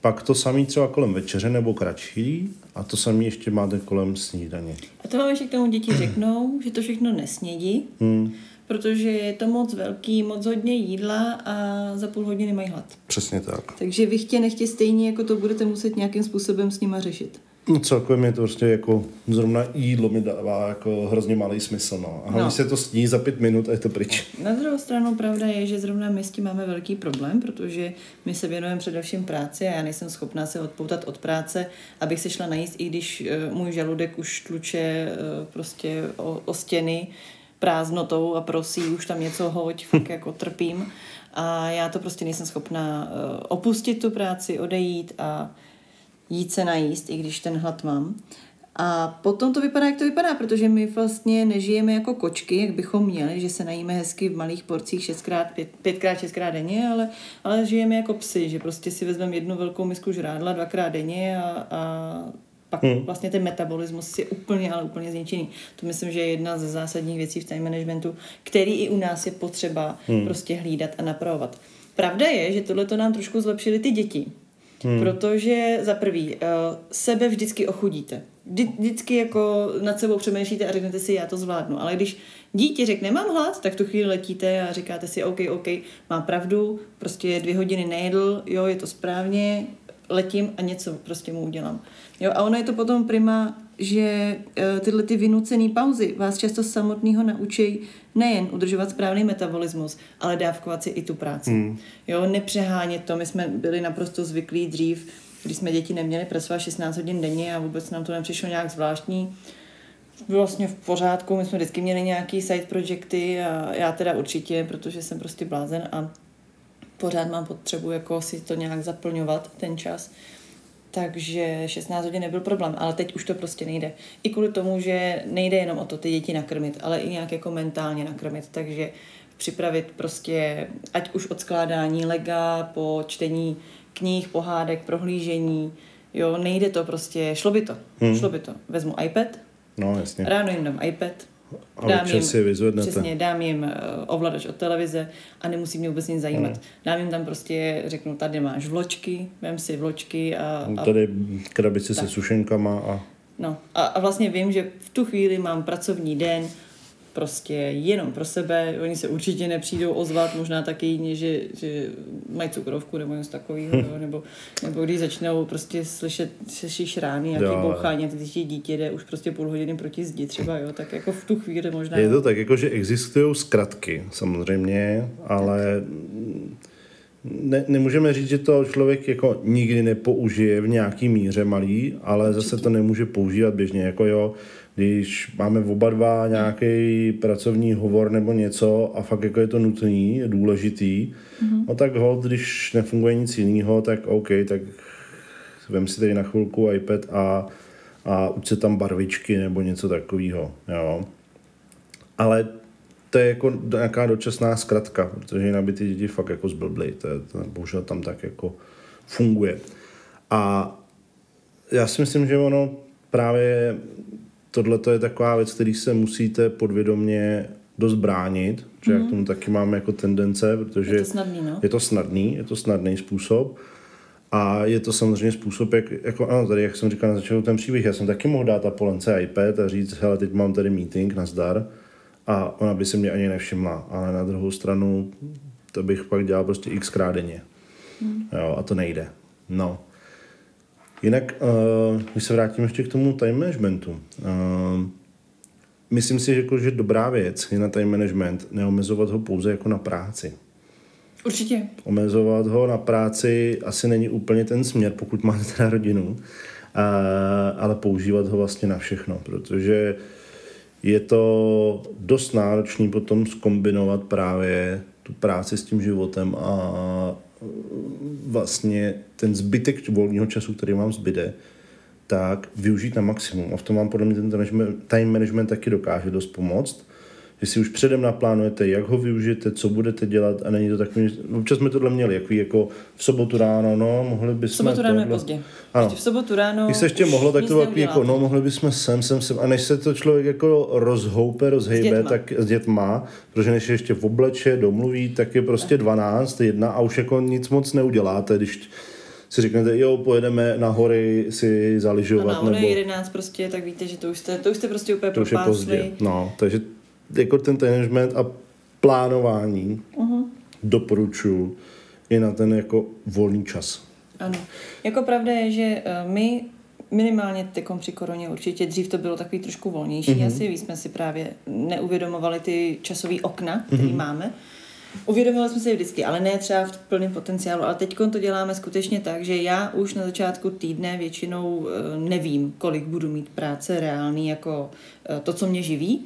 Pak to samý třeba kolem večeře nebo kratší a to samý ještě máte kolem snídaně.
A to vám ještě k tomu děti řeknou, že to všechno nesnědí,
Hmm,
protože je to moc velký, moc hodně jídla a za půl hodiny mají hlad.
přesně tak.
Takže vy chtě nechtě stejně jako to budete muset nějakým způsobem s nima řešit.
No celkově mi to prostě jako zrovna jídlo mi dává jako hrozně malý smysl. No. A hlavně
No.
se to sní za pět minut a je to pryč.
Na druhou stranu pravda je, že zrovna my s tím máme velký problém, protože my se věnujeme především práci a já nejsem schopná se odpoutat od práce, abych se šla najíst, i když eh, můj žaludek už tluče eh, prostě o, o stěny prázdnotou a prosí, už tam něco hoď, fakt jako trpím. A já to prostě nejsem schopná eh, opustit tu práci, odejít a jít se najíst, i když ten hlad mám. A potom to vypadá, jak to vypadá, protože my vlastně nežijeme jako kočky, jak bychom měli, že se najíme hezky v malých porcích šestkrát, pět, pětkrát, šestkrát denně, ale, ale žijeme jako psy, že prostě si vezmeme jednu velkou misku žrádla dvakrát denně a, a pak hmm. vlastně ten metabolismus je úplně, ale úplně zničený. To myslím, že je jedna ze zásadních věcí v time managementu, který i u nás je potřeba hmm. prostě hlídat a napravovat. Pravda je, že tohle to nám trošku zlepšili ty děti. Hmm. Protože za prvý, uh, sebe vždycky ochudíte. Vždy, vždycky jako nad sebou přemýšlíte a řeknete si, já to zvládnu. Ale když dítě řekne, mám hlad, tak tu chvíli letíte a říkáte si, OK, OK, mám pravdu, prostě dvě hodiny nejedl, jo, je to správně, letím a něco prostě mu udělám. Jo, a ono je to potom prima, že uh, tyhle ty vynucené pauzy vás často samotného naučí nejen udržovat správný metabolismus, ale dávkovat si i tu práci. Hmm. Jo, nepřehánět to. My jsme byli naprosto zvyklí dřív, když jsme děti neměli pracovat 16 hodin denně a vůbec nám to nepřišlo nějak zvláštní. Vlastně v pořádku, my jsme vždycky měli nějaký side projekty a já teda určitě, protože jsem prostě blázen a pořád mám potřebu jako si to nějak zaplňovat, ten čas. Takže 16 hodin nebyl problém, ale teď už to prostě nejde. I kvůli tomu, že nejde jenom o to ty děti nakrmit, ale i nějak jako mentálně nakrmit, takže připravit prostě, ať už od skládání lega, po čtení knih, pohádek, prohlížení, jo, nejde to prostě, šlo by to, hmm. šlo by to. Vezmu iPad,
No, jasně.
ráno jim dám iPad,
A večer si je vyzvednete.
Přesně, dám jim uh, ovladač od televize a nemusí mě vůbec nic zajímat. Hmm. Dám jim tam prostě, řeknu, tady máš vločky, vem si vločky a, a
Tady krabici se sušenkama a
No a, a vlastně vím, že v tu chvíli mám pracovní den prostě jenom pro sebe, oni se určitě nepřijdou ozvat, možná taky jině, že, že mají cukrovku nebo něco takového, jo, nebo, nebo když začnou prostě slyšet, slyšíš rány, nějaký
Jo.
bouchání, a ty ti dítě jde už prostě půl hodiny proti zdi třeba, jo, tak jako v tu chvíli možná...
Je to tak, jako že existují zkratky, samozřejmě, ale ne, nemůžeme říct, že to člověk jako nikdy nepoužije v nějaký míře malý, ale zase to nemůže používat běžně, jako jo, když máme oba dva nějaký pracovní hovor nebo něco a fakt jako je to nutný, je důležitý, mm-hmm. no tak hold, když nefunguje nic jiného, tak OK, tak vem si tady na chvilku iPad a, a uč se tam barvičky nebo něco takového, jo. Ale to je jako nějaká dočasná zkratka, protože jinak by ty děti fakt jako zblbly. To, je- to bohužel tam tak jako funguje. A já si myslím, že ono právě tohle je taková věc, který se musíte podvědomě dost bránit, že mm-hmm. jak tomu taky máme jako tendence, protože
Je to snadný, no.
je to snadný, je to snadný způsob. A je to samozřejmě způsob, jak, jako ano, tady, jak jsem říkal na začátku ten příběh, já jsem taky mohl dát Apolence iPad a říct, hele, teď mám tady meeting, nazdar, a ona by se mě ani nevšimla, ale na druhou stranu to bych pak dělal prostě xkrát denně. Hmm. Jo, a to nejde. No. Jinak, uh, když se vrátím ještě k tomu time managementu, uh, myslím si, že, jako, že dobrá věc je na time management neomezovat ho pouze jako na práci.
Určitě.
Omezovat ho na práci asi není úplně ten směr, pokud máte <laughs> teda rodinu, a, ale používat ho vlastně na všechno, protože je to dost náročný potom skombinovat právě tu práci s tím životem a vlastně ten zbytek volného času, který vám zbyde, tak využít na maximum. A v tom vám podle mě ten time management taky dokáže dost pomoct, že si už předem naplánujete, jak ho využijete, co budete dělat a není to takový, občas jsme tohle měli, jako, jako v sobotu ráno, no, mohli bychom...
V sobotu ráno je pozdě. Ano. v sobotu ráno
Když se ještě mohlo, tak to takový, jako, no, mohli bychom sem, sem, sem, a než se to člověk jako rozhoupe, rozhejbe, s tak s dětma, protože než ještě v obleče domluví, tak je prostě 12, jedna a už jako nic moc neuděláte, když si řeknete, jo, pojedeme na hory si zaližovat. A
na
nebo...
11 prostě, tak víte, že to už jste, to už jste prostě úplně
to už je pozdě. No, takže jako ten management a plánování uh-huh. doporučuji i na ten jako volný čas.
Ano. Jako pravda je, že eh, my minimálně tekom při koroně určitě dřív to bylo takový trošku volnější mm-hmm. asi, víc jsme si právě neuvědomovali ty časové okna, které mm-hmm. máme. Uvědomovali jsme si vždycky, ale ne třeba v plném potenciálu. Ale teď to děláme skutečně tak, že já už na začátku týdne většinou eh, nevím, kolik budu mít práce reálný, jako eh, to, co mě živí.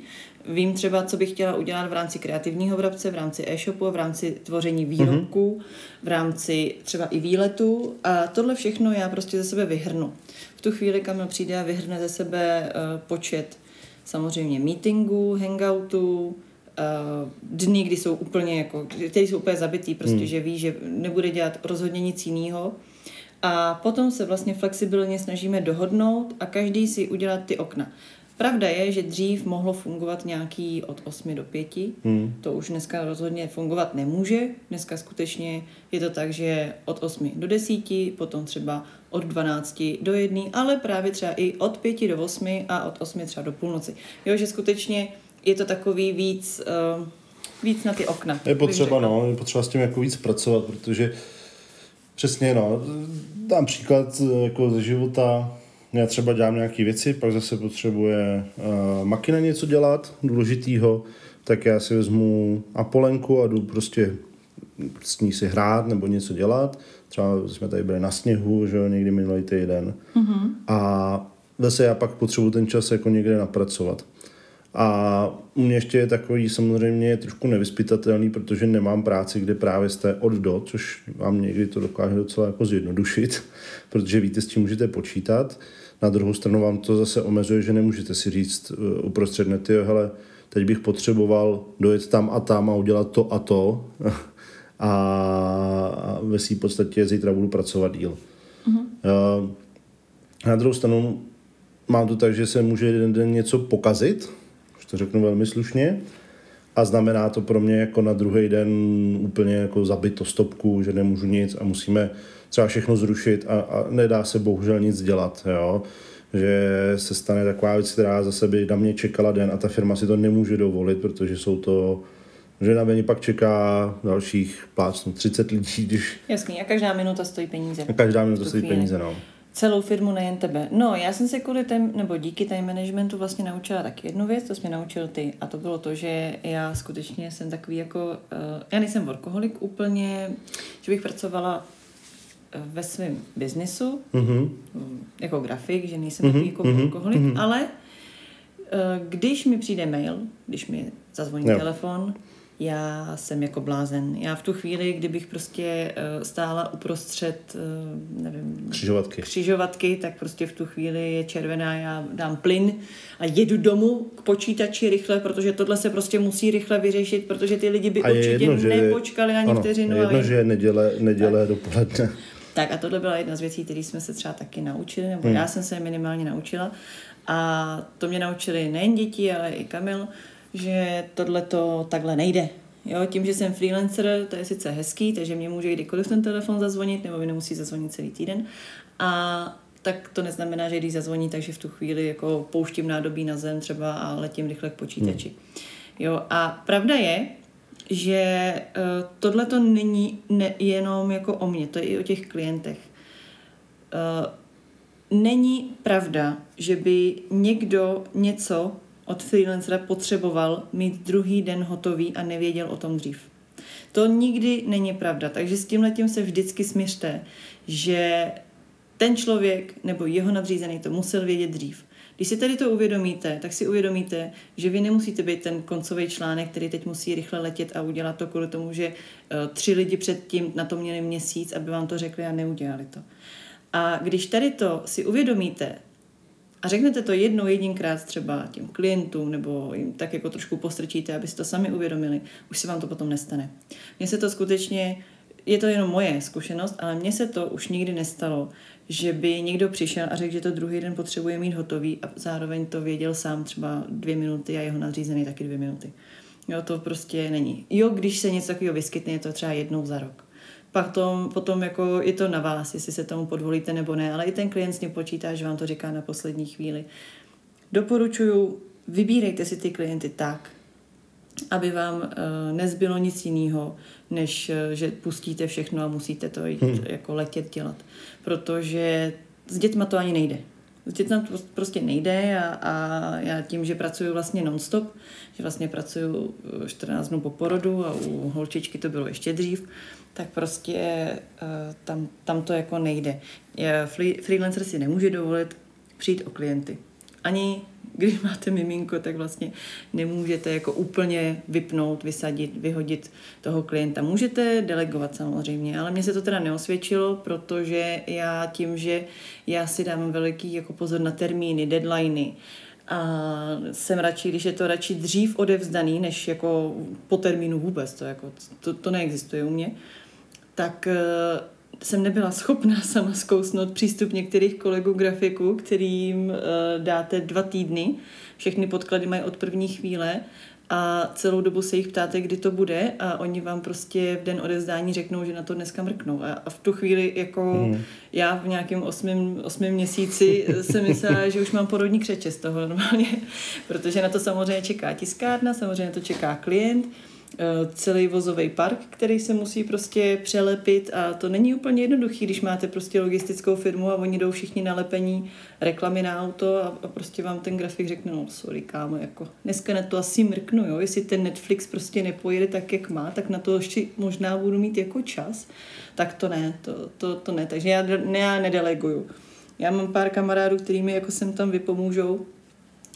Vím třeba, co bych chtěla udělat v rámci kreativního vrabce, v rámci e-shopu, v rámci tvoření výrobků, mm-hmm. v rámci třeba i výletu. A tohle všechno já prostě ze sebe vyhrnu. V tu chvíli Kamil přijde a vyhrne ze sebe uh, počet samozřejmě meetingů, hangoutů, uh, dny, kdy jsou úplně jako, které jsou úplně zabitý, prostě, mm. že ví, že nebude dělat rozhodně nic jiného. A potom se vlastně flexibilně snažíme dohodnout a každý si udělat ty okna. Pravda je, že dřív mohlo fungovat nějaký od 8 do 5. Hmm. To už dneska rozhodně fungovat nemůže. Dneska skutečně je to tak, že od 8 do 10, potom třeba od 12 do 1, ale právě třeba i od 5 do 8 a od 8 třeba do půlnoci. Jo, že skutečně je to takový víc, uh, víc na ty okna.
Je potřeba, no, je potřeba s tím jako víc pracovat, protože přesně, no, dám příklad eh, jako ze života, já třeba dělám nějaké věci, pak zase potřebuje uh, makina něco dělat důležitýho, tak já si vezmu Apolenku a jdu prostě s ní si hrát nebo něco dělat. Třeba jsme tady byli na sněhu, že jo, někdy minulý týden. Mm-hmm. A zase já pak potřebuji ten čas jako někde napracovat. A u mě ještě je takový samozřejmě trošku nevyspytatelný, protože nemám práci, kde právě jste od do, což vám někdy to dokáže docela jako zjednodušit, <laughs> protože víte, s čím můžete počítat. Na druhou stranu vám to zase omezuje, že nemůžete si říct uh, uprostřed nety, hele, teď bych potřeboval dojet tam a tam a udělat to a to <laughs> a ve své podstatě zítra budu pracovat díl. Uh-huh. Uh, na druhou stranu mám to tak, že se může jeden den něco pokazit, už to řeknu velmi slušně, a znamená to pro mě jako na druhý den úplně jako zabit to stopku, že nemůžu nic a musíme třeba všechno zrušit a, a nedá se bohužel nic dělat, jo. Že se stane taková věc, která za sebe na mě čekala den a ta firma si to nemůže dovolit, protože jsou to že na mě pak čeká dalších plácnu 30 lidí, když...
Jasný, a každá minuta stojí peníze.
A každá minuta stojí chvíli. peníze, no.
Celou firmu, nejen tebe. No, já jsem se kvůli tém, nebo díky time managementu vlastně naučila tak jednu věc, to jsi mě naučil ty. A to bylo to, že já skutečně jsem takový jako, uh, já nejsem workoholik úplně, že bych pracovala ve svém biznesu, mm-hmm. jako grafik, že nejsem mm-hmm. takový jako mm-hmm. alkoholik, mm-hmm. ale eh, když mi přijde mail, když mi zazvoní jo. telefon, já jsem jako blázen. Já v tu chvíli, kdybych prostě uh, stála uprostřed, uh, nevím...
Křižovatky.
Křižovatky, tak prostě v tu chvíli je červená, já dám plyn a jedu domů k počítači rychle, protože tohle se prostě musí rychle vyřešit, protože ty lidi by a určitě jedno, nepočkali ani ano, vteřinu.
Je jedno, ale... že je neděle, neděle dopoledne.
Tak a tohle byla jedna z věcí, které jsme se třeba taky naučili, nebo hmm. já jsem se minimálně naučila. A to mě naučili nejen děti, ale i Kamil, že tohle to takhle nejde. Jo, tím, že jsem freelancer, to je sice hezký, takže mě může kdykoliv ten telefon zazvonit, nebo mi nemusí zazvonit celý týden. A tak to neznamená, že když zazvoní, takže v tu chvíli jako pouštím nádobí na zem třeba a letím rychle k počítači. Hmm. Jo, a pravda je, že uh, tohle to není ne, jenom jako o mně, to je i o těch klientech. Uh, není pravda, že by někdo něco od freelancera potřeboval mít druhý den hotový a nevěděl o tom dřív. To nikdy není pravda, takže s tím letím se vždycky směřte, že ten člověk nebo jeho nadřízený to musel vědět dřív. Když si tady to uvědomíte, tak si uvědomíte, že vy nemusíte být ten koncový článek, který teď musí rychle letět a udělat to kvůli tomu, že uh, tři lidi předtím na to měli měsíc, aby vám to řekli a neudělali to. A když tady to si uvědomíte a řeknete to jednou jedinkrát třeba těm klientům nebo jim tak jako trošku postrčíte, aby si to sami uvědomili, už se vám to potom nestane. Mně se to skutečně, je to jenom moje zkušenost, ale mně se to už nikdy nestalo, že by někdo přišel a řekl, že to druhý den potřebuje mít hotový a zároveň to věděl sám třeba dvě minuty a jeho nadřízený taky dvě minuty. Jo, to prostě není. Jo, když se něco takového vyskytne, je to třeba jednou za rok. Pak to, potom jako je to na vás, jestli se tomu podvolíte nebo ne, ale i ten klient s ním počítá, že vám to říká na poslední chvíli. Doporučuju, vybírejte si ty klienty tak, aby vám uh, nezbylo nic jiného, než uh, že pustíte všechno a musíte to jít hmm. jako letět dělat. Protože s dětma to ani nejde. S dětma to prostě nejde a, a já tím, že pracuji vlastně nonstop, že vlastně pracuji 14 dnů po porodu a u holčičky to bylo ještě dřív, tak prostě uh, tam, tam to jako nejde. Freelancer si nemůže dovolit přijít o klienty. Ani když máte miminko, tak vlastně nemůžete jako úplně vypnout, vysadit, vyhodit toho klienta. Můžete delegovat samozřejmě, ale mně se to teda neosvědčilo, protože já tím, že já si dám veliký jako pozor na termíny, deadliny, a jsem radši, když je to radši dřív odevzdaný, než jako po termínu vůbec, to, jako, to, to neexistuje u mě, tak jsem nebyla schopná <laughs> sama zkousnout přístup některých kolegů grafiků, kterým uh, dáte dva týdny, všechny podklady mají od první chvíle a celou dobu se jich ptáte, kdy to bude a oni vám prostě v den odevzdání řeknou, že na to dneska mrknou. A, a v tu chvíli jako mm. já v nějakém osmém, osmém měsíci <laughs> jsem myslela, že už mám porodní křeče z toho normálně, <laughs> protože na to samozřejmě čeká tiskárna, samozřejmě to čeká klient, Eh, celý vozový park, který se musí prostě přelepit a to není úplně jednoduchý, když máte prostě logistickou firmu a oni jdou všichni nalepení reklamy na auto a, a prostě vám ten grafik řekne, no sorry kámo, jako dneska na to asi mrknu, jo, jestli ten Netflix prostě nepojede tak, jak má, tak na to ještě možná budu mít jako čas, tak to ne, to, to, to ne, takže já, ne, já nedeleguju. Já mám pár kamarádů, kterými jako sem tam vypomůžou,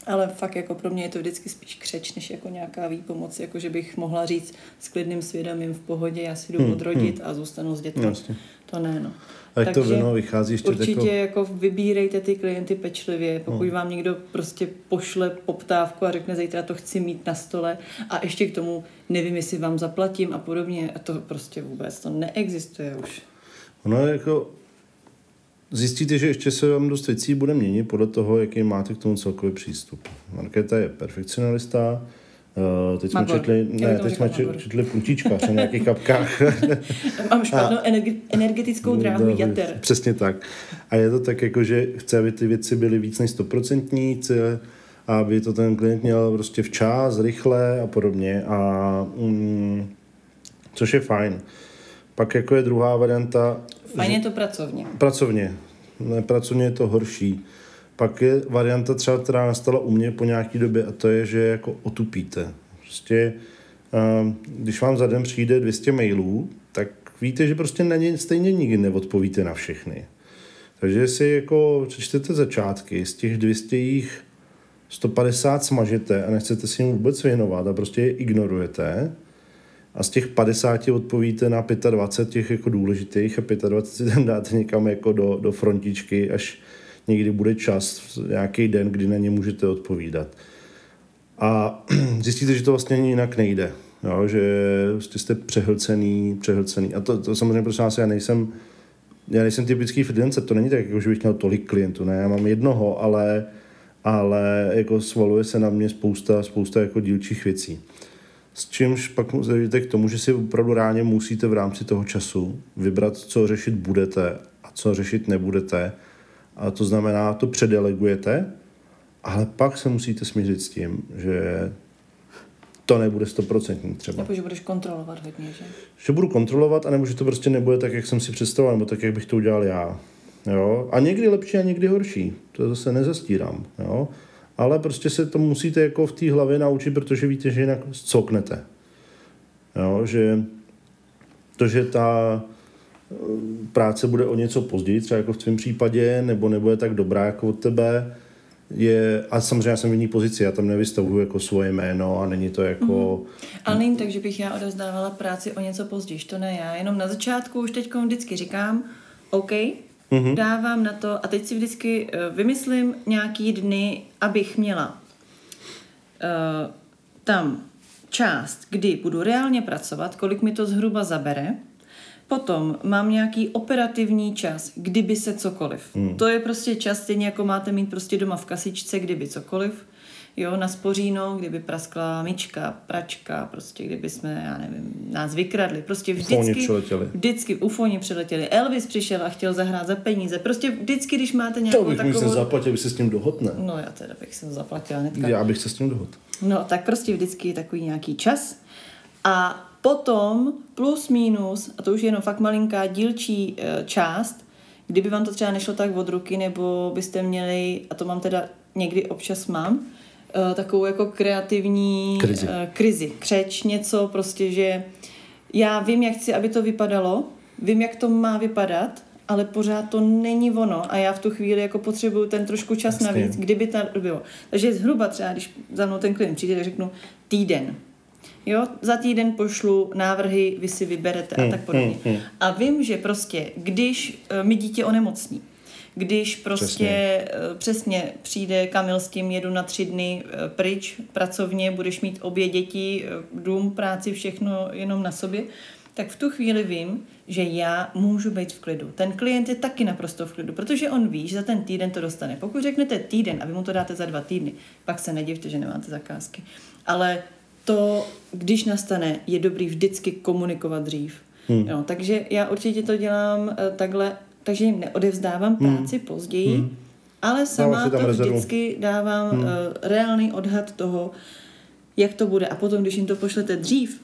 ale fakt jako pro mě je to vždycky spíš křeč, než jako nějaká výpomoc, jako že bych mohla říct s klidným svědomím v pohodě, já si jdu hmm, odrodit hmm. a zůstanu s dětmi. To ne, no.
A jak Takže to vino vychází ještě
Určitě jako... jako vybírejte ty klienty pečlivě, pokud hmm. vám někdo prostě pošle poptávku a řekne zítra to chci mít na stole a ještě k tomu nevím, jestli vám zaplatím a podobně a to prostě vůbec, to neexistuje už.
Ono jako zjistíte, že ještě se vám dost věcí bude měnit podle toho, jaký máte k tomu celkový přístup. Markéta je perfekcionalista, Uh, teď jsme četli, ne, teď jsme četli, četli puntíčka v nějakých kapkách. <laughs>
Mám špatnou a, energetickou dráhu no, jater.
Přesně tak. A je to tak, jako, že chce, aby ty věci byly víc než stoprocentní, chce, aby to ten klient měl prostě včas, rychle a podobně. A, mm, což je fajn. Pak jako je druhá varianta,
Fajn je to pracovně.
Pracovně. Ne, pracovně je to horší. Pak je varianta třeba, která nastala u mě po nějaké době a to je, že jako otupíte. Prostě, když vám za den přijde 200 mailů, tak víte, že prostě na ně stejně nikdy neodpovíte na všechny. Takže si jako přečtete začátky, z těch 200 jich 150 smažete a nechcete si jim vůbec věnovat a prostě je ignorujete, a z těch 50 odpovíte na 25 těch jako důležitých a 25 si tam dáte někam jako do, do frontičky, až někdy bude čas, nějaký den, kdy na ně můžete odpovídat. A <clears throat> zjistíte, že to vlastně jinak nejde. Jo, že prostě jste přehlcený, přehlcený. A to, to samozřejmě prosím vás, já nejsem, já nejsem typický freelancer, to není tak, jako, že bych měl tolik klientů, ne, já mám jednoho, ale, ale jako svaluje se na mě spousta, spousta jako dílčích věcí. S čímž pak dojde k tomu, že si opravdu ráně musíte v rámci toho času vybrat, co řešit budete a co řešit nebudete. A to znamená, to předelegujete, ale pak se musíte smířit s tím, že to nebude stoprocentní třeba.
Nebo že budeš kontrolovat hodně, že?
Že budu kontrolovat, anebo že to prostě nebude tak, jak jsem si představoval, nebo tak, jak bych to udělal já. Jo? A někdy lepší a někdy horší. To zase nezastírám. Jo? Ale prostě se to musíte jako v té hlavě naučit, protože víte, že jinak coknete. Jo, že To, že ta eh, práce bude o něco později, třeba jako v tvém případě, nebo nebude tak dobrá jako od tebe, je, a samozřejmě já jsem v jiný pozici, já tam nevystavuju jako svoje jméno a není to jako... Mm.
Ale není tak, že bych já odezdávala práci o něco později, to ne já, jenom na začátku už teď vždycky říkám, OK, mm-hmm. dávám na to a teď si vždycky uh, vymyslím nějaký dny, abych měla uh, tam část, kdy budu reálně pracovat, kolik mi to zhruba zabere, Potom mám nějaký operativní čas, kdyby se cokoliv. Hmm. To je prostě čas, stejně jako máte mít prostě doma v kasičce, kdyby cokoliv. Jo, na spoříno, kdyby praskla myčka, pračka, prostě kdyby jsme, já nevím, nás vykradli. Prostě vždycky, vždycky ufoni přiletěli. Elvis přišel a chtěl zahrát za peníze. Prostě vždycky, když máte nějakou
to bych takovou... To zaplatil, by se s tím dohodne.
No já teda bych se zaplatila hnedka.
Já bych se s tím dohodl.
No tak prostě vždycky je takový nějaký čas. A Potom plus minus, a to už je jenom fakt malinká dílčí e, část, kdyby vám to třeba nešlo tak od ruky, nebo byste měli, a to mám teda někdy občas mám, e, takovou jako kreativní
krizi.
E, krizi, křeč, něco prostě, že já vím, jak chci, aby to vypadalo, vím, jak to má vypadat, ale pořád to není ono a já v tu chvíli jako potřebuju ten trošku čas Jasně. navíc, kdyby to bylo. Takže zhruba třeba, když za mnou ten klient přijde, tak řeknu týden. Jo, za týden pošlu návrhy, vy si vyberete a hmm, tak podobně. Hmm, hmm. A vím, že prostě, když uh, mi dítě onemocní, když prostě přesně. Uh, přesně přijde Kamil s tím, jedu na tři dny uh, pryč pracovně, budeš mít obě děti, uh, dům, práci, všechno jenom na sobě, tak v tu chvíli vím, že já můžu být v klidu. Ten klient je taky naprosto v klidu, protože on ví, že za ten týden to dostane. Pokud řeknete týden a vy mu to dáte za dva týdny, pak se nedivte, že nemáte zakázky. Ale to, když nastane, je dobrý vždycky komunikovat dřív. Hmm. Jo, takže já určitě to dělám takhle, takže jim neodevzdávám hmm. práci později, hmm. ale sama to rezervu. vždycky dávám hmm. uh, reálný odhad toho, jak to bude. A potom, když jim to pošlete dřív,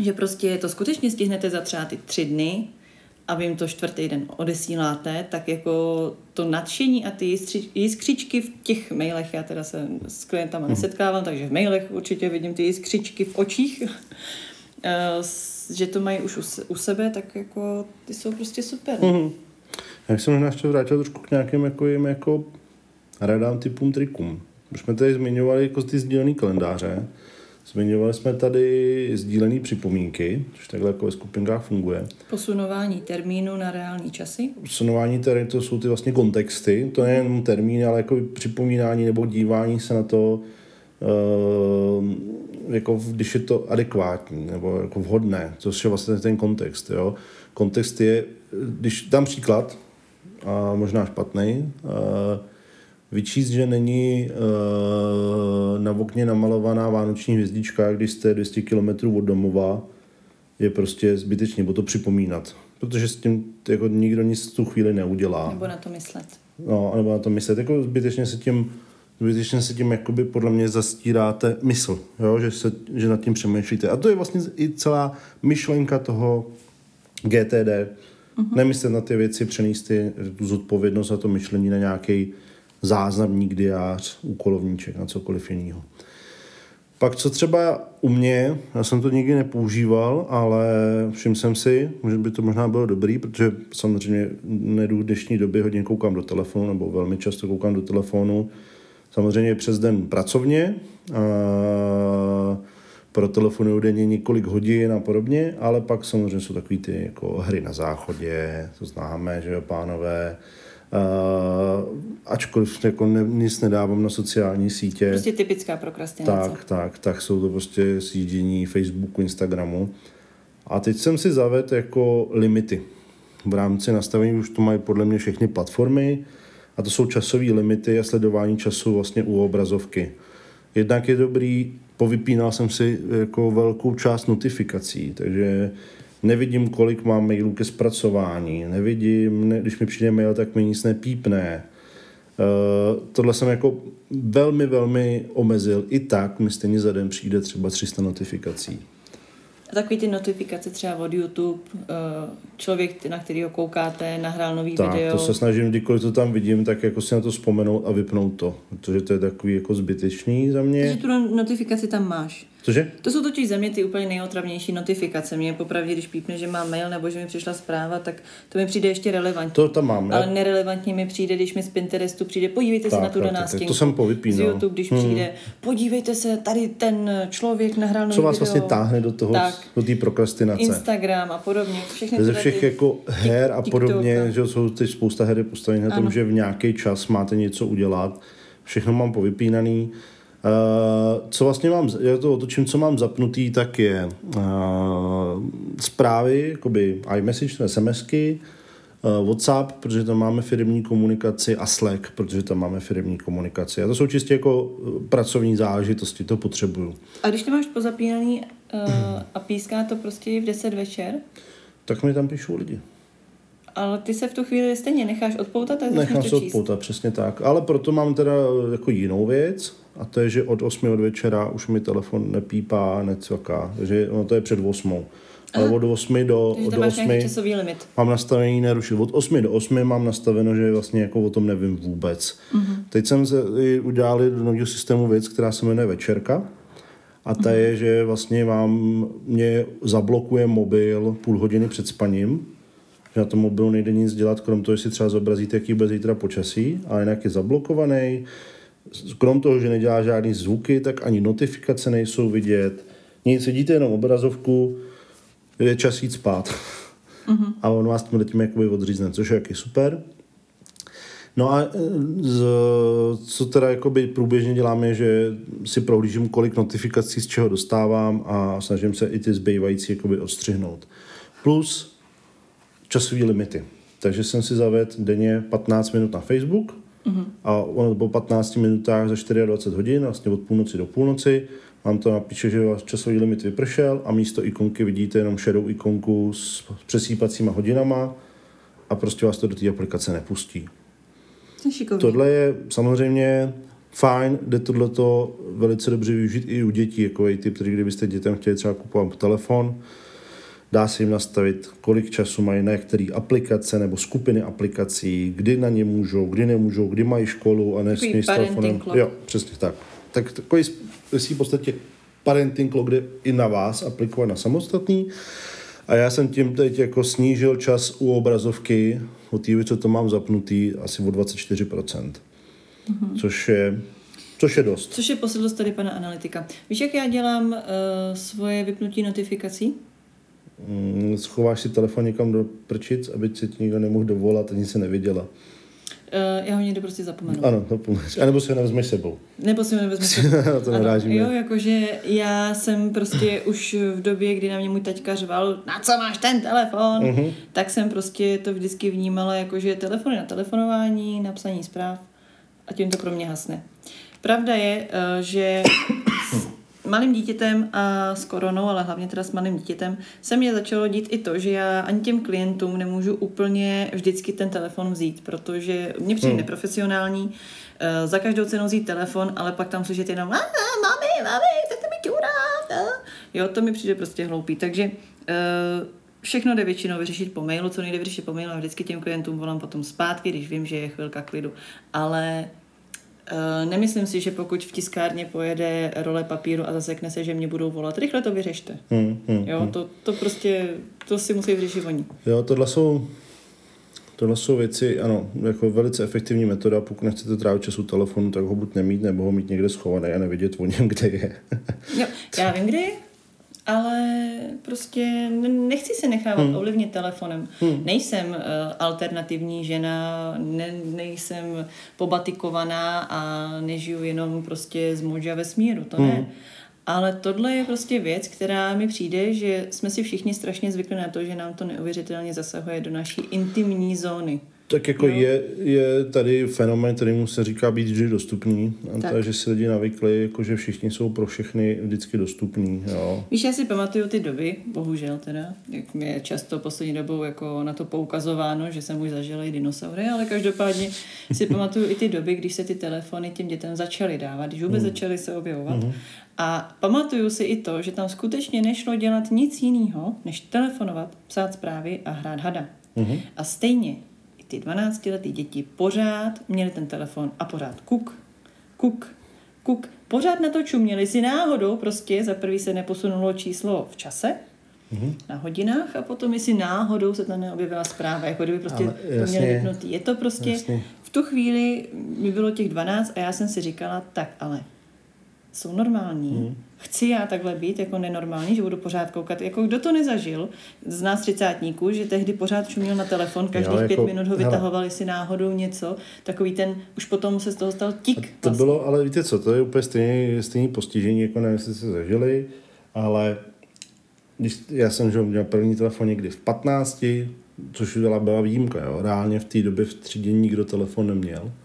že prostě to skutečně stihnete za třeba ty tři dny, a vy jim to čtvrtý den odesíláte, tak jako to nadšení a ty jiskřičky v těch mailech, já teda se s klientama hmm. nesetkávám, takže v mailech určitě vidím ty jiskřičky v očích, <laughs> eh, že to mají už u sebe, tak jako ty jsou prostě super. Hmm.
Já jsem možná ještě vrátil trošku k nějakým jako, jim jako radám typům trikům. Už jsme tady zmiňovali jako ty sdílený kalendáře, Zmiňovali jsme tady sdílené připomínky, což takhle jako ve skupinkách funguje.
Posunování termínu na reální časy?
Posunování termínu, to jsou ty vlastně kontexty, to je jen termín, ale jako připomínání nebo dívání se na to, uh, jako když je to adekvátní nebo jako vhodné, což je vlastně ten kontext. Jo. Kontext je, když dám příklad, a možná špatný, vyčíst, že není uh, na okně namalovaná vánoční hvězdička, když jste 200 km od domova, je prostě zbytečně, bo to připomínat. Protože s tím jako nikdo nic v tu chvíli neudělá.
Nebo na to myslet.
No, nebo na to myslet. Jako zbytečně se tím, zbytečně se tím jakoby podle mě zastíráte mysl, jo? Že, se, že nad tím přemýšlíte. A to je vlastně i celá myšlenka toho GTD. Uh-huh. Nemyslet na ty věci, přenést tu zodpovědnost a to myšlení na nějaký záznamník, diář, úkolovníček a cokoliv jiného. Pak co třeba u mě, já jsem to nikdy nepoužíval, ale všiml jsem si, že by to možná bylo dobrý, protože samozřejmě nejdu v dnešní době hodně koukám do telefonu, nebo velmi často koukám do telefonu, samozřejmě přes den pracovně, a pro telefonu denně několik hodin a podobně, ale pak samozřejmě jsou takové ty jako hry na záchodě, to známe, že jo, pánové, Uh, ačkoliv jako ne, nic nedávám na sociální sítě.
Prostě typická prokrastinace.
Tak, tak, tak jsou to prostě sjíždění Facebooku, Instagramu. A teď jsem si zavedl jako limity. V rámci nastavení už to mají podle mě všechny platformy a to jsou časové limity a sledování času vlastně u obrazovky. Jednak je dobrý, povypínal jsem si jako velkou část notifikací, takže nevidím, kolik mám mailů ke zpracování, nevidím, ne, když mi přijde mail, tak mi nic nepípne. Uh, tohle jsem jako velmi, velmi omezil. I tak mi stejně za den přijde třeba 300 notifikací.
A takový ty notifikace třeba od YouTube, uh, člověk, na kterého koukáte, nahrál nový
tak,
video.
to se snažím, kdykoliv to tam vidím, tak jako si na to vzpomenout a vypnout to, protože to je takový jako zbytečný za mě.
Takže tu notifikaci tam máš.
Cože?
To jsou totiž za mě ty úplně nejotravnější notifikace. Mě popravdě, když pípne, že mám mail nebo že mi přišla zpráva, tak to mi přijde ještě relevantní.
To tam mám,
Ale
já-
nerelevantní mi přijde, když mi z Pinterestu přijde, podívejte se
Tak,
na tu
tak, tak,
nástěnku.
to jsem povypínal.
Z YouTube, když přijde, podívejte se, tady ten člověk nahrál
Co vás
video.
vlastně táhne do toho,
Tak.
do té prokrastinace?
Instagram a podobně. Všechny
Ze všech
ty
jako her a
TikTok
podobně, že jsou teď spousta her postavené na tom, že v nějaký čas máte něco udělat. Všechno mám povypínaný. Uh, co vlastně mám, já to otočím, co mám zapnutý, tak je uh, zprávy, jakoby iMessage, SMSky, uh, WhatsApp, protože tam máme firmní komunikaci a Slack, protože tam máme firmní komunikaci. A to jsou čistě jako pracovní záležitosti, to potřebuju.
A když to máš pozapínaný uh, a píská to prostě v 10 večer,
Tak mi tam píšou lidi.
ale ty se v tu chvíli stejně necháš odpoutat začneš
Nechám
to
se odpoutat, přesně tak. Ale proto mám teda jako jinou věc, a to je, že od 8 od večera už mi telefon nepípá, necvaká. Takže ono to je před 8. Ale od 8 do,
Takže
do
tam máš
8
nějaký časový limit.
mám nastavený nerušit. Od 8 do 8 mám nastaveno, že vlastně jako o tom nevím vůbec. Mm-hmm. Teď jsem se udělali do nového systému věc, která se jmenuje Večerka. A ta je, že vlastně vám mě zablokuje mobil půl hodiny před spaním, že na tom mobilu nejde nic dělat, krom toho, jestli třeba zobrazíte, jaký bude zítra počasí, ale jinak je zablokovaný. Krom toho, že nedělá žádný zvuky, tak ani notifikace nejsou vidět. Nic, vidíte jenom obrazovku, je čas jít spát. Mm-hmm. A on vás tím jakoby odřízne, což je jaký super. No a e, z, co teda jakoby průběžně děláme, je, že si prohlížím, kolik notifikací z čeho dostávám a snažím se i ty zbývající jakoby odstřihnout. Plus časové limity. Takže jsem si zavedl denně 15 minut na Facebook mm-hmm. a ono po 15 minutách za 24 hodin, vlastně od půlnoci do půlnoci, vám to napíše, že váš časový limit vypršel a místo ikonky vidíte jenom šedou ikonku s přesýpacíma hodinama a prostě vás to do té aplikace nepustí.
To.
Tohle je samozřejmě fajn, jde tohleto velice dobře využít i u dětí, jako i typ, který kdybyste dětem chtěli třeba kupovat telefon, dá se jim nastavit, kolik času mají na některé aplikace nebo skupiny aplikací, kdy na ně můžou, kdy nemůžou, kdy mají školu a nesmí s telefonem. Jo, přesně tak. Tak takový si v podstatě parenting clock jde i na vás aplikovat na samostatný. A já jsem tím teď jako snížil čas u obrazovky od té, co to mám zapnutý, asi o 24%. Mm-hmm. Což je, což je dost.
Což je posedlost tady pana analytika. Víš, jak já dělám uh, svoje vypnutí notifikací?
Mm, schováš si telefon někam do prčic, aby se ti nikdo nemohl dovolat, ani se neviděla.
Uh, já ho někde prostě zapomenu.
Ano, pomůže. A nebo si ho nevezmeš sebou.
Nebo si mi nevezmu.
Na to narážíme.
jo, jakože já jsem prostě už v době, kdy na mě můj taťka řval, na co máš ten telefon, uh-huh. tak jsem prostě to vždycky vnímala jakože telefony na telefonování, napsaní zpráv a tím to pro mě hasne. Pravda je, eh, že malým dítětem a s koronou, ale hlavně teda s malým dítětem, se mě začalo dít i to, že já ani těm klientům nemůžu úplně vždycky ten telefon vzít, protože mě přijde hmm. neprofesionální uh, za každou cenu vzít telefon, ale pak tam slyšet jenom "A, mami, mami, chcete mi čurát? a?" Jo, to mi přijde prostě hloupý, takže uh, všechno jde většinou vyřešit po mailu, co nejde vyřešit po mailu a vždycky těm klientům volám potom zpátky, když vím, že je chvilka klidu. Ale nemyslím si, že pokud v tiskárně pojede role papíru a zasekne se, že mě budou volat, rychle to vyřešte.
Hmm, hmm.
Jo, to, to prostě, to si musí vyřešit oni.
Jo, tohle jsou, tohle jsou věci, ano, jako velice efektivní metoda, pokud nechcete trávit čas u telefonu, tak ho buď nemít, nebo ho mít někde schovaný a nevědět o něm, kde je.
Jo, já vím, kdy, je, ale prostě nechci se nechávat hmm. ovlivnit telefonem. Hmm. Nejsem uh, alternativní žena, ne, nejsem pobatikovaná a nežiju jenom prostě z moža vesmíru, to hmm. ne. Ale tohle je prostě věc, která mi přijde, že jsme si všichni strašně zvykli na to, že nám to neuvěřitelně zasahuje do naší intimní zóny.
Tak jako je, je tady fenomén, kterýmu se říká být vždy dostupný. A
Tak.
si lidi navykli, jako že všichni jsou pro všechny vždycky dostupní. Jo.
Víš, já si pamatuju ty doby, bohužel teda, jak mi je často poslední dobou jako na to poukazováno, že jsem už zažila i dinosaury, ale každopádně si pamatuju i ty doby, když se ty telefony těm dětem začaly dávat, když vůbec začaly se objevovat. A pamatuju si i to, že tam skutečně nešlo dělat nic jiného, než telefonovat, psát zprávy a hrát hada. A stejně ty 12-letý děti pořád měli ten telefon a pořád kuk, kuk, Kuk pořád na to čuměl, jestli náhodou prostě za prvý se neposunulo číslo v čase, mm-hmm. na hodinách a potom jestli náhodou se tam neobjevila zpráva, jako kdyby prostě
Ale
to
jasně.
měli vypnutý. Je to prostě,
Jasně.
v tu chvíli mi bylo těch 12 a já jsem si říkala, tak ale jsou normální. Hmm. Chci já takhle být jako nenormální, že budu pořád koukat. Jako kdo to nezažil z nás třicátníků, že tehdy pořád šuměl na telefon, každých
Jo,
pět
jako-
minut ho
hele.
vytahovali si náhodou něco, takový ten, už potom se z toho stal tik. vlastně.
To bylo, ale víte co, to je úplně stejné, stejné postižení, jako nevím, jestli jste zažili, ale když já jsem že, měl první telefon někdy v 15, což byla, byla výjimka, jo. reálně v té době v třídě nikdo telefon neměl, a,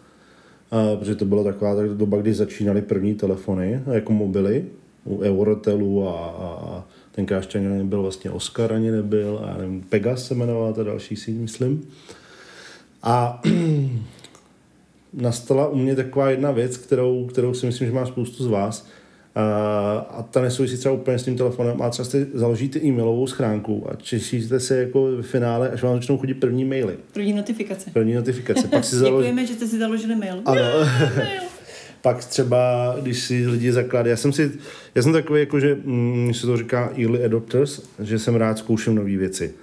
protože to byla taková tak doba, kdy začínaly první telefony, jako mobily, u Eurotelu a, a, a tenkrát ještě nebyl vlastně Oscar, ani nebyl, a nevím, Pegas se jmenovala ta další síť, myslím. A <clears throat> nastala u mě taková jedna věc, kterou, kterou si myslím, že má spoustu z vás. A, a ta nesouvisí třeba úplně s tím telefonem. A třeba si založíte e-mailovou schránku a češíte se jako v finále, až vám začnou chodit první maily,
První notifikace.
první notifikace. Pak si <laughs> založíte
Děkujeme, že jste si založili mail.
ano.
Mail. <laughs>
Pak třeba, když si lidi zakládají, já jsem si, já jsem takový, jako, že mm, se to říká early adopters, že jsem rád zkouším nové věci.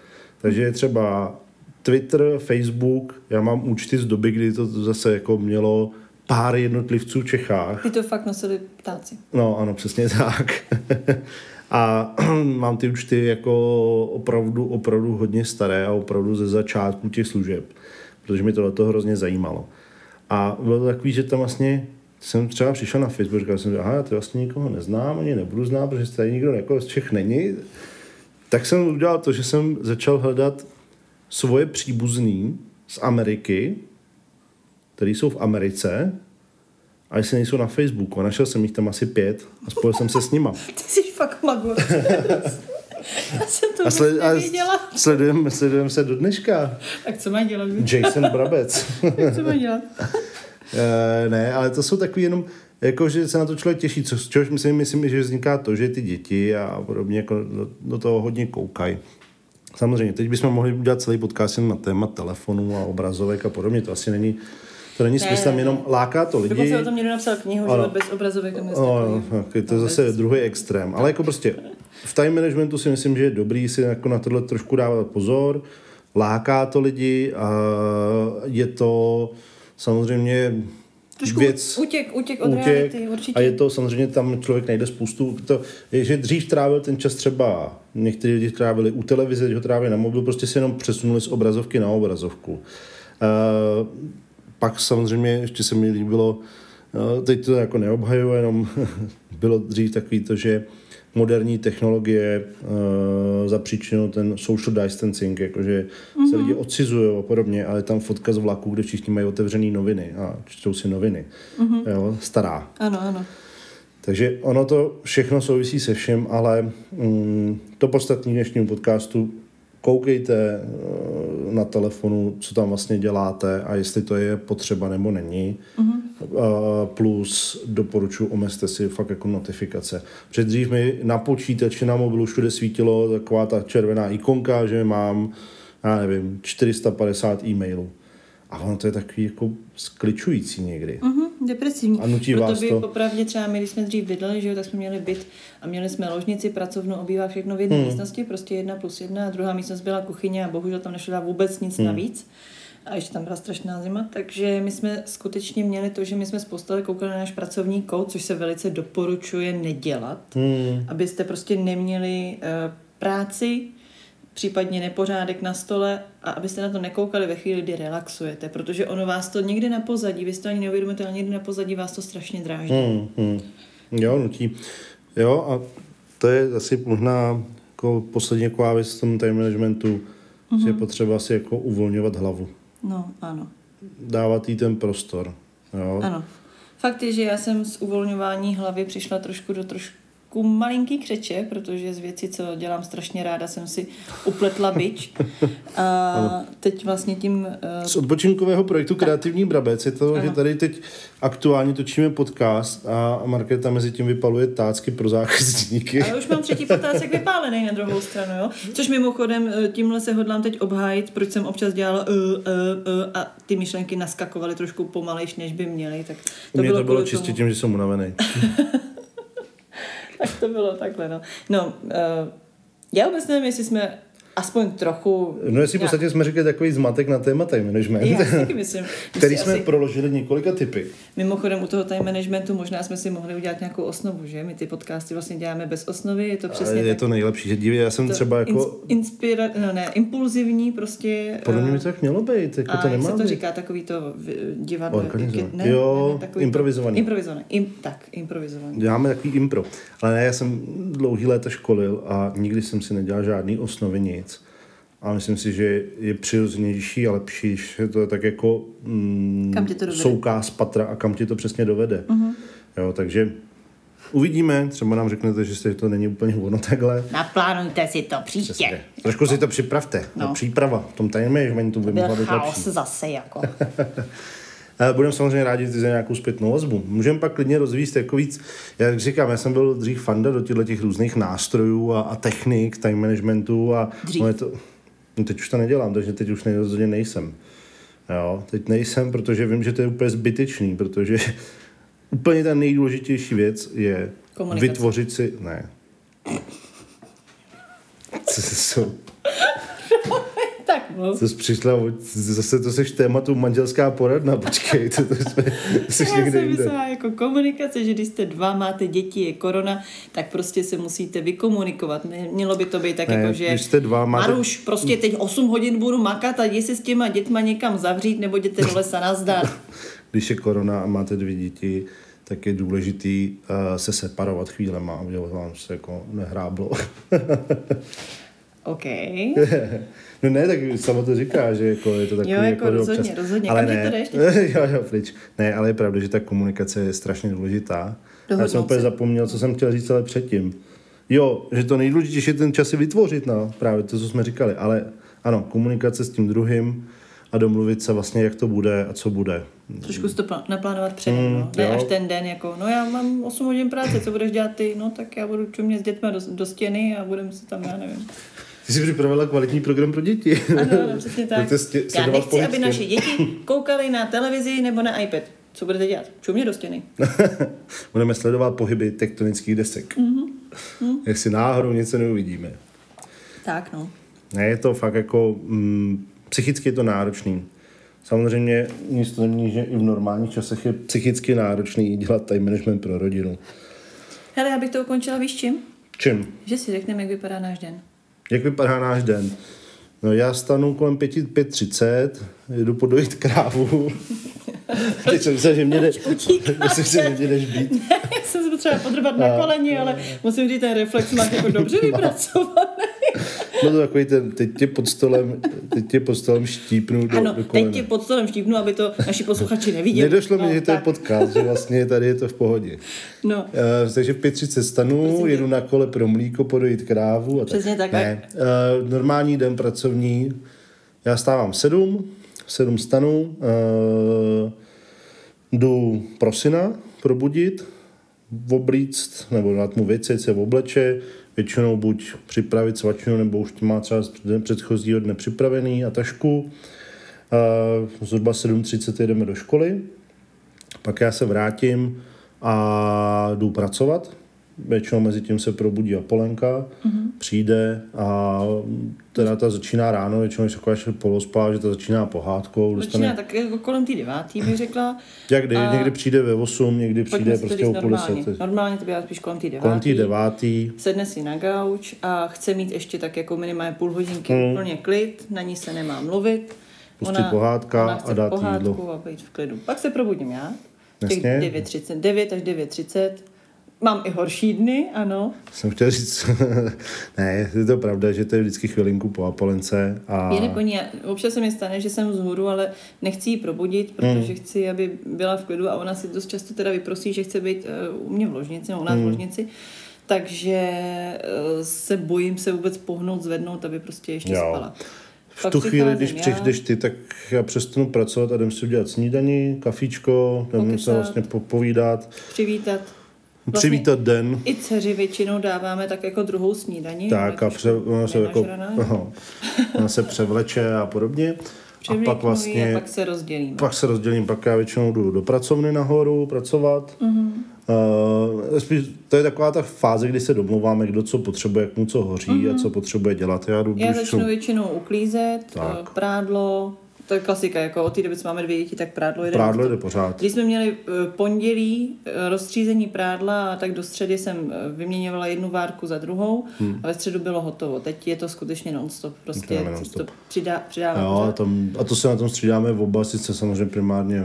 Takže je třeba Twitter, Facebook, já mám účty z doby, kdy to zase jako mělo pár jednotlivců v Čechách.
Ty to fakt nosili ptáci.
No ano, přesně tak. <laughs> a <clears throat> mám ty účty jako opravdu, opravdu hodně staré a opravdu ze začátku těch služeb, protože mi tohle to hrozně zajímalo. A bylo to takový, že tam vlastně jsem třeba přišel na Facebook, říkal jsem, že aha, já to vlastně nikoho neznám, ani nebudu znát, protože tady nikdo jako z Čech není. Tak jsem udělal to, že jsem začal hledat svoje příbuzný z Ameriky, který jsou v Americe, a jestli nejsou na Facebooku. A našel jsem jich tam asi pět a spojil jsem se s nima. <laughs>
Ty jsi fakt magor. <laughs> Já jsem to
A, sled, a sledujeme sledujem se do dneška.
Tak co mají dělat?
Jason Brabec. <laughs>
co mají dělat?
e, ne, ale to jsou takový jenom, jako, že se na to člověk těší, co, čehož myslím, myslím, že vzniká to, že ty děti a podobně jako do, do toho hodně koukají. Samozřejmě, teď bychom mohli udělat celý podcast jen na téma telefonů a obrazovek a podobně, to asi není, to není
Ne,
smyslem,
ne,
jenom láká to lidi.
Dokonce o tom někdo napsal knihu,
Ano.
život bez obrazovek.
No, no, tak je to zase druhý extrém. Ale jako prostě v time managementu si myslím, že je dobrý si jako na tohle trošku dávat pozor. Láká to lidi a je to samozřejmě
Trošku
věc,
útěk, útěk od
útěk
reality, určitě.
a je to samozřejmě tam člověk najde spoustu, to, je, že dřív trávil ten čas třeba, někteří lidi trávili u televize, když ho trávili na mobil, prostě si jenom přesunuli z obrazovky na obrazovku. Uh, pak samozřejmě ještě se mi líbilo, uh, teď to jako neobhajuji, jenom <laughs> bylo dřív takový to, že moderní technologie uh, zapříčinilo ten social distancing, jakože mm-hmm. se lidi odcizují a podobně, ale je tam fotka z vlaku, kde všichni mají otevřené noviny a čtou si noviny. Mm-hmm. Jo, stará.
Ano, ano.
Takže ono to všechno souvisí se všem, ale mm, to podstatní dnešního podcastu koukejte eh, na telefonu, co tam vlastně děláte a jestli to je potřeba nebo není. Mm-hmm. Plus doporučuji, omezte si fakt jako notifikace. Před dřív mi na počítači, na mobilu všude svítilo taková ta červená ikonka, že mám, já nevím, 450 e-mailů. A ono to je takový jako skličující někdy.
Mhm, depresivní.
A nutí
Proto
vás
by
to-
popravdě třeba my, když jsme dřív bydleli, že jo, tak jsme měli byt a měli jsme ložnici, pracovnu, obývá všechno v jedné
Hmm.
místnosti, prostě jedna plus jedna a druhá místnost byla kuchyně a bohužel tam nešlo dát vůbec nic
Hmm.
navíc. A ještě tam byla strašná zima, takže my jsme skutečně měli to, že my jsme z postele koukali na náš pracovní kout, což se velice doporučuje nedělat,
Hmm.
abyste prostě neměli uh, práci, případně nepořádek na stole a abyste na to nekoukali ve chvíli, kdy relaxujete, protože ono vás to někdy na pozadí, vy si to ani neuvědomíte, ale někdy na pozadí vás to strašně dráždí.
Hmm, hmm. Jo, nutí. Jo, a to je asi možná jako poslední taková věc v tom time managementu, mm-hmm. že je potřeba si jako uvolňovat hlavu.
No, ano.
Dávat jí ten prostor. Jo.
Ano. Fakt je, že já jsem z uvolňování hlavy přišla trošku do trošku trošku malinký křeče, protože z věcí, co dělám strašně ráda, jsem si upletla bič. <laughs> A teď vlastně tím... Uh,
Z odpočinkového projektu Kreativní Brabec je to, že tady teď aktuálně točíme podcast a Markéta mezi tím vypaluje tácky pro zákazníky.
Ale už mám třetí potázek vypálený na druhou stranu, jo? Což mimochodem eh, tímhle se hodlám teď obhájit, proč jsem občas dělala uh, uh, uh, a ty myšlenky naskakovaly trošku pomalejš, než by měly. Tak
to Mně
bylo,
to bylo čistě
tomu.
tím, že jsem unavený. <laughs>
Tak to bylo takhle, no. No, uh, já vůbec nevím, jestli jsme aspoň trochu...
No jestli v podstatě jsme řekli takový zmatek na téma time management,
Já taky myslím. <laughs>
který jsme
asi-
proložili několika typy.
Mimochodem u toho time managementu možná jsme si mohli udělat nějakou osnovu, že? My ty podcasty vlastně děláme bez osnovy, je to
A
přesně
je
tak.
to nejlepší, že dívej, já jsem
to
třeba jako...
ins- inspira, no ne, impulzivní prostě.
Podle mě
eh,
by to tak mělo být, jako
a
to
jak
nemá
se to říká, takový to divadlo.
Organizovaný.
jak je-
Jo,
takový
improvizovaný.
Improvizovaný. Im, tak, improvizovaný.
Děláme takový impro. Ale ne, já jsem dlouhý léta školil a nikdy jsem si nedělal žádný osnovy nic. A myslím si, že je přirozenější a lepší, když je to tak jako mm,
Kam tě to dovede.
souká z patra a kam ti to přesně dovede. Uh-huh. Jo, takže uvidíme, třeba nám řeknete, že se to není úplně ono takhle.
Naplánujte si to příště.
Přesně. Trošku si to připravte. No. Příprava v tom time managementu by mohla být
chaos
lepší.
zase jako. <laughs>
Eh, Budeme samozřejmě rádi za nějakou zpětnou vazbu. Můžeme pak klidně rozvíjet jako víc. Jak říkám, já jsem byl dřív fanda do těchto těch různých nástrojů a, a technik, time managementu a
Dřív.
je to, no teď už to nedělám, takže teď už rozhodně nejsem. Jo, teď nejsem, protože vím, že to je úplně zbytečný, protože <laughs> úplně ta nejdůležitější věc je
Komunikace.
vytvořit si... Ne. Co se jsou?
Tak, no.
To jsi přišla, zase to seš tématu manželská poradna, <laughs> počkej, to, to, jsme, jsi
Já
někde
jsem
jinde.
myslela jako komunikace, že když jste dva, máte děti, je korona, tak prostě se musíte vykomunikovat. Mělo by to být tak
Ne,
jako, že
když jste dva, máte-
Maruš, prostě teď 8 hodin budu makat a jdi se s těma dětma někam zavřít nebo jděte do lesa nazdar. <laughs>
Když je korona a máte dvě děti, tak je důležitý uh, se separovat chvílema, aby vám se jako nehráblo. <laughs>
OK.
No ne, tak sama to říká, že jako je to takový
Jo, jako
že
rozhodně, rozhodně.
Ale ne,
to jdeš <laughs>
jo, jo, pryč. Ne, ale je pravda, že ta komunikace je strašně důležitá. Já
Dohodnout
jsem úplně
se.
zapomněl, co jsem chtěl říct ale předtím. Jo, že to nejdůležitější je ten čas si vytvořit, no, právě to, co jsme říkali, ale ano, komunikace s tím druhým a domluvit se vlastně, jak to bude a co bude.
Trošku si to pl- naplánovat předem, no. Ne
jo.
až ten den, jako, no já mám 8 hodin práce, co budeš dělat ty? No tak já budu čumět s dětmi do, do stěny a budeme si tam, já nevím.
Ty jsi připravila kvalitní program pro děti.
Ano, ano, přesně <laughs> tak.
Stě-
Já nechci, aby
pohyb
naše děti koukaly na televizi nebo na iPad. Co budete dělat? Čumě do stěny. <laughs>
Budeme sledovat pohyby tektonických desek. Mm-hmm. Jestli náhodou něco neuvidíme.
Tak, no.
Ne, je to fakt jako, mm, psychicky je to náročný. Samozřejmě nic to nemění, že i v normálních časech je psychicky náročný dělat time management pro rodinu.
Hele, já bych to ukončila, víš čím?
Čím?
Že si řekneme, jak vypadá náš den.
Jak vypadá náš den? No já stanu kolem 5.30, jedu podojit krávu. <laughs> Teď jsem myslel, že mě jde, <laughs> myslím, že mě jdeš být. <laughs>
Já jsem se potřeba podrbat na koleni, ale musím říct, ten reflex máš jako dobře vypracovaný.
No to takový ten, teď tě pod stolem, teď tě pod stolem štípnu do,
Ano,
do kolene.
teď tě pod stolem štípnu, aby to naši posluchači neviděli.
Nedošlo mi,
no,
že to je
tak.
podcast, že vlastně tady je to v pohodě.
No,
Uh, takže v 5.30 stanu,
Prosím tě.
jedu na kole pro mlíko, podojit krávu. A
Přesně tak.
Ne, uh, normální den pracovní, já stávám v 7, v 7 stanu, uh, jdu pro syna probudit, oblíct, nebo dát mu věci, se obleče, většinou buď připravit svačinu, nebo už má třeba z předchozího dne připravený a tašku. Zhruba 7.30 jedeme do školy, pak já se vrátím a jdu pracovat. Většinou mezi tím se probudí Apolenka, mm-hmm. přijde a teda ta začíná ráno, většinou je taková ještě polospá, že ta začíná pohádkou.
začíná tak jako kolem té devátý, bych řekla.
Jak kdy, někdy přijde ve 8, někdy přijde prostě o půl
normálně. Normálně to bývá spíš kolem té
Kolem té
devátý.
devátý.
Sedne si na gauč a chce mít ještě tak jako minimálně půl hodinky
Hmm.
úplně klid, na ní se nemá mluvit.
Pustí pohádka
ona
a dát
pohádku
jídlo.
a být v klidu. Pak se probudím já. Těch
Jasně.
9.30, 9 až 9.30. Mám i horší dny, ano.
Jsem chtěl říct, <laughs> ne, je to pravda, že to je vždycky chvilinku po Apolence. A...
Je neponí, občas se mi stane, že jsem vzhůru, ale nechci ji probudit, protože
Hmm.
chci, aby byla v klidu a ona si dost často teda vyprosí, že chce být uh, u mě v ložnici, nebo u nás v ložnici. takže eh, se bojím se vůbec pohnout, zvednout, aby prostě ještě
Jo.
spala.
V
Pak
tu chvíli, když
já.
přijdeš ty, tak já přestanu pracovat a jdem si udělat snídaní, kafíčko, jdem se vlastně popovídat,
Přivítat. Vlastně
přivítat den.
I dceři většinou dáváme tak jako druhou snídaní.
Tak a pře, ona se jako, no, ona se převleče a podobně. A pak vlastně,
a pak se rozdělíme.
pak se rozdělím, pak já většinou jdu do pracovny nahoru pracovat.
Mhm.
Mm-hmm. Uh, spíš, to je taková ta fáze, kdy se domluváme, kdo co potřebuje, jak mu co hoří mm-hmm. a co potřebuje dělat. Já jdu
Mhm. Já začnu většinou uklízet,
Tak.
eh, prádlo, to je klasika, jako od té doby, co máme dvě děti, tak prádlo jede.
Prádlo
non-stop.
jde pořád.
Když jsme měli eh, pondělí eh, rozstřízení prádla, a tak do středy jsem eh, vyměňovala jednu várku za druhou
Hmm.
a ve středu bylo hotovo. Teď je to skutečně non-stop, prostě
Děláme
to
non-stop.
přidá, přidává
Jo, tam, a to se na tom střídáme v oba, sice samozřejmě primárně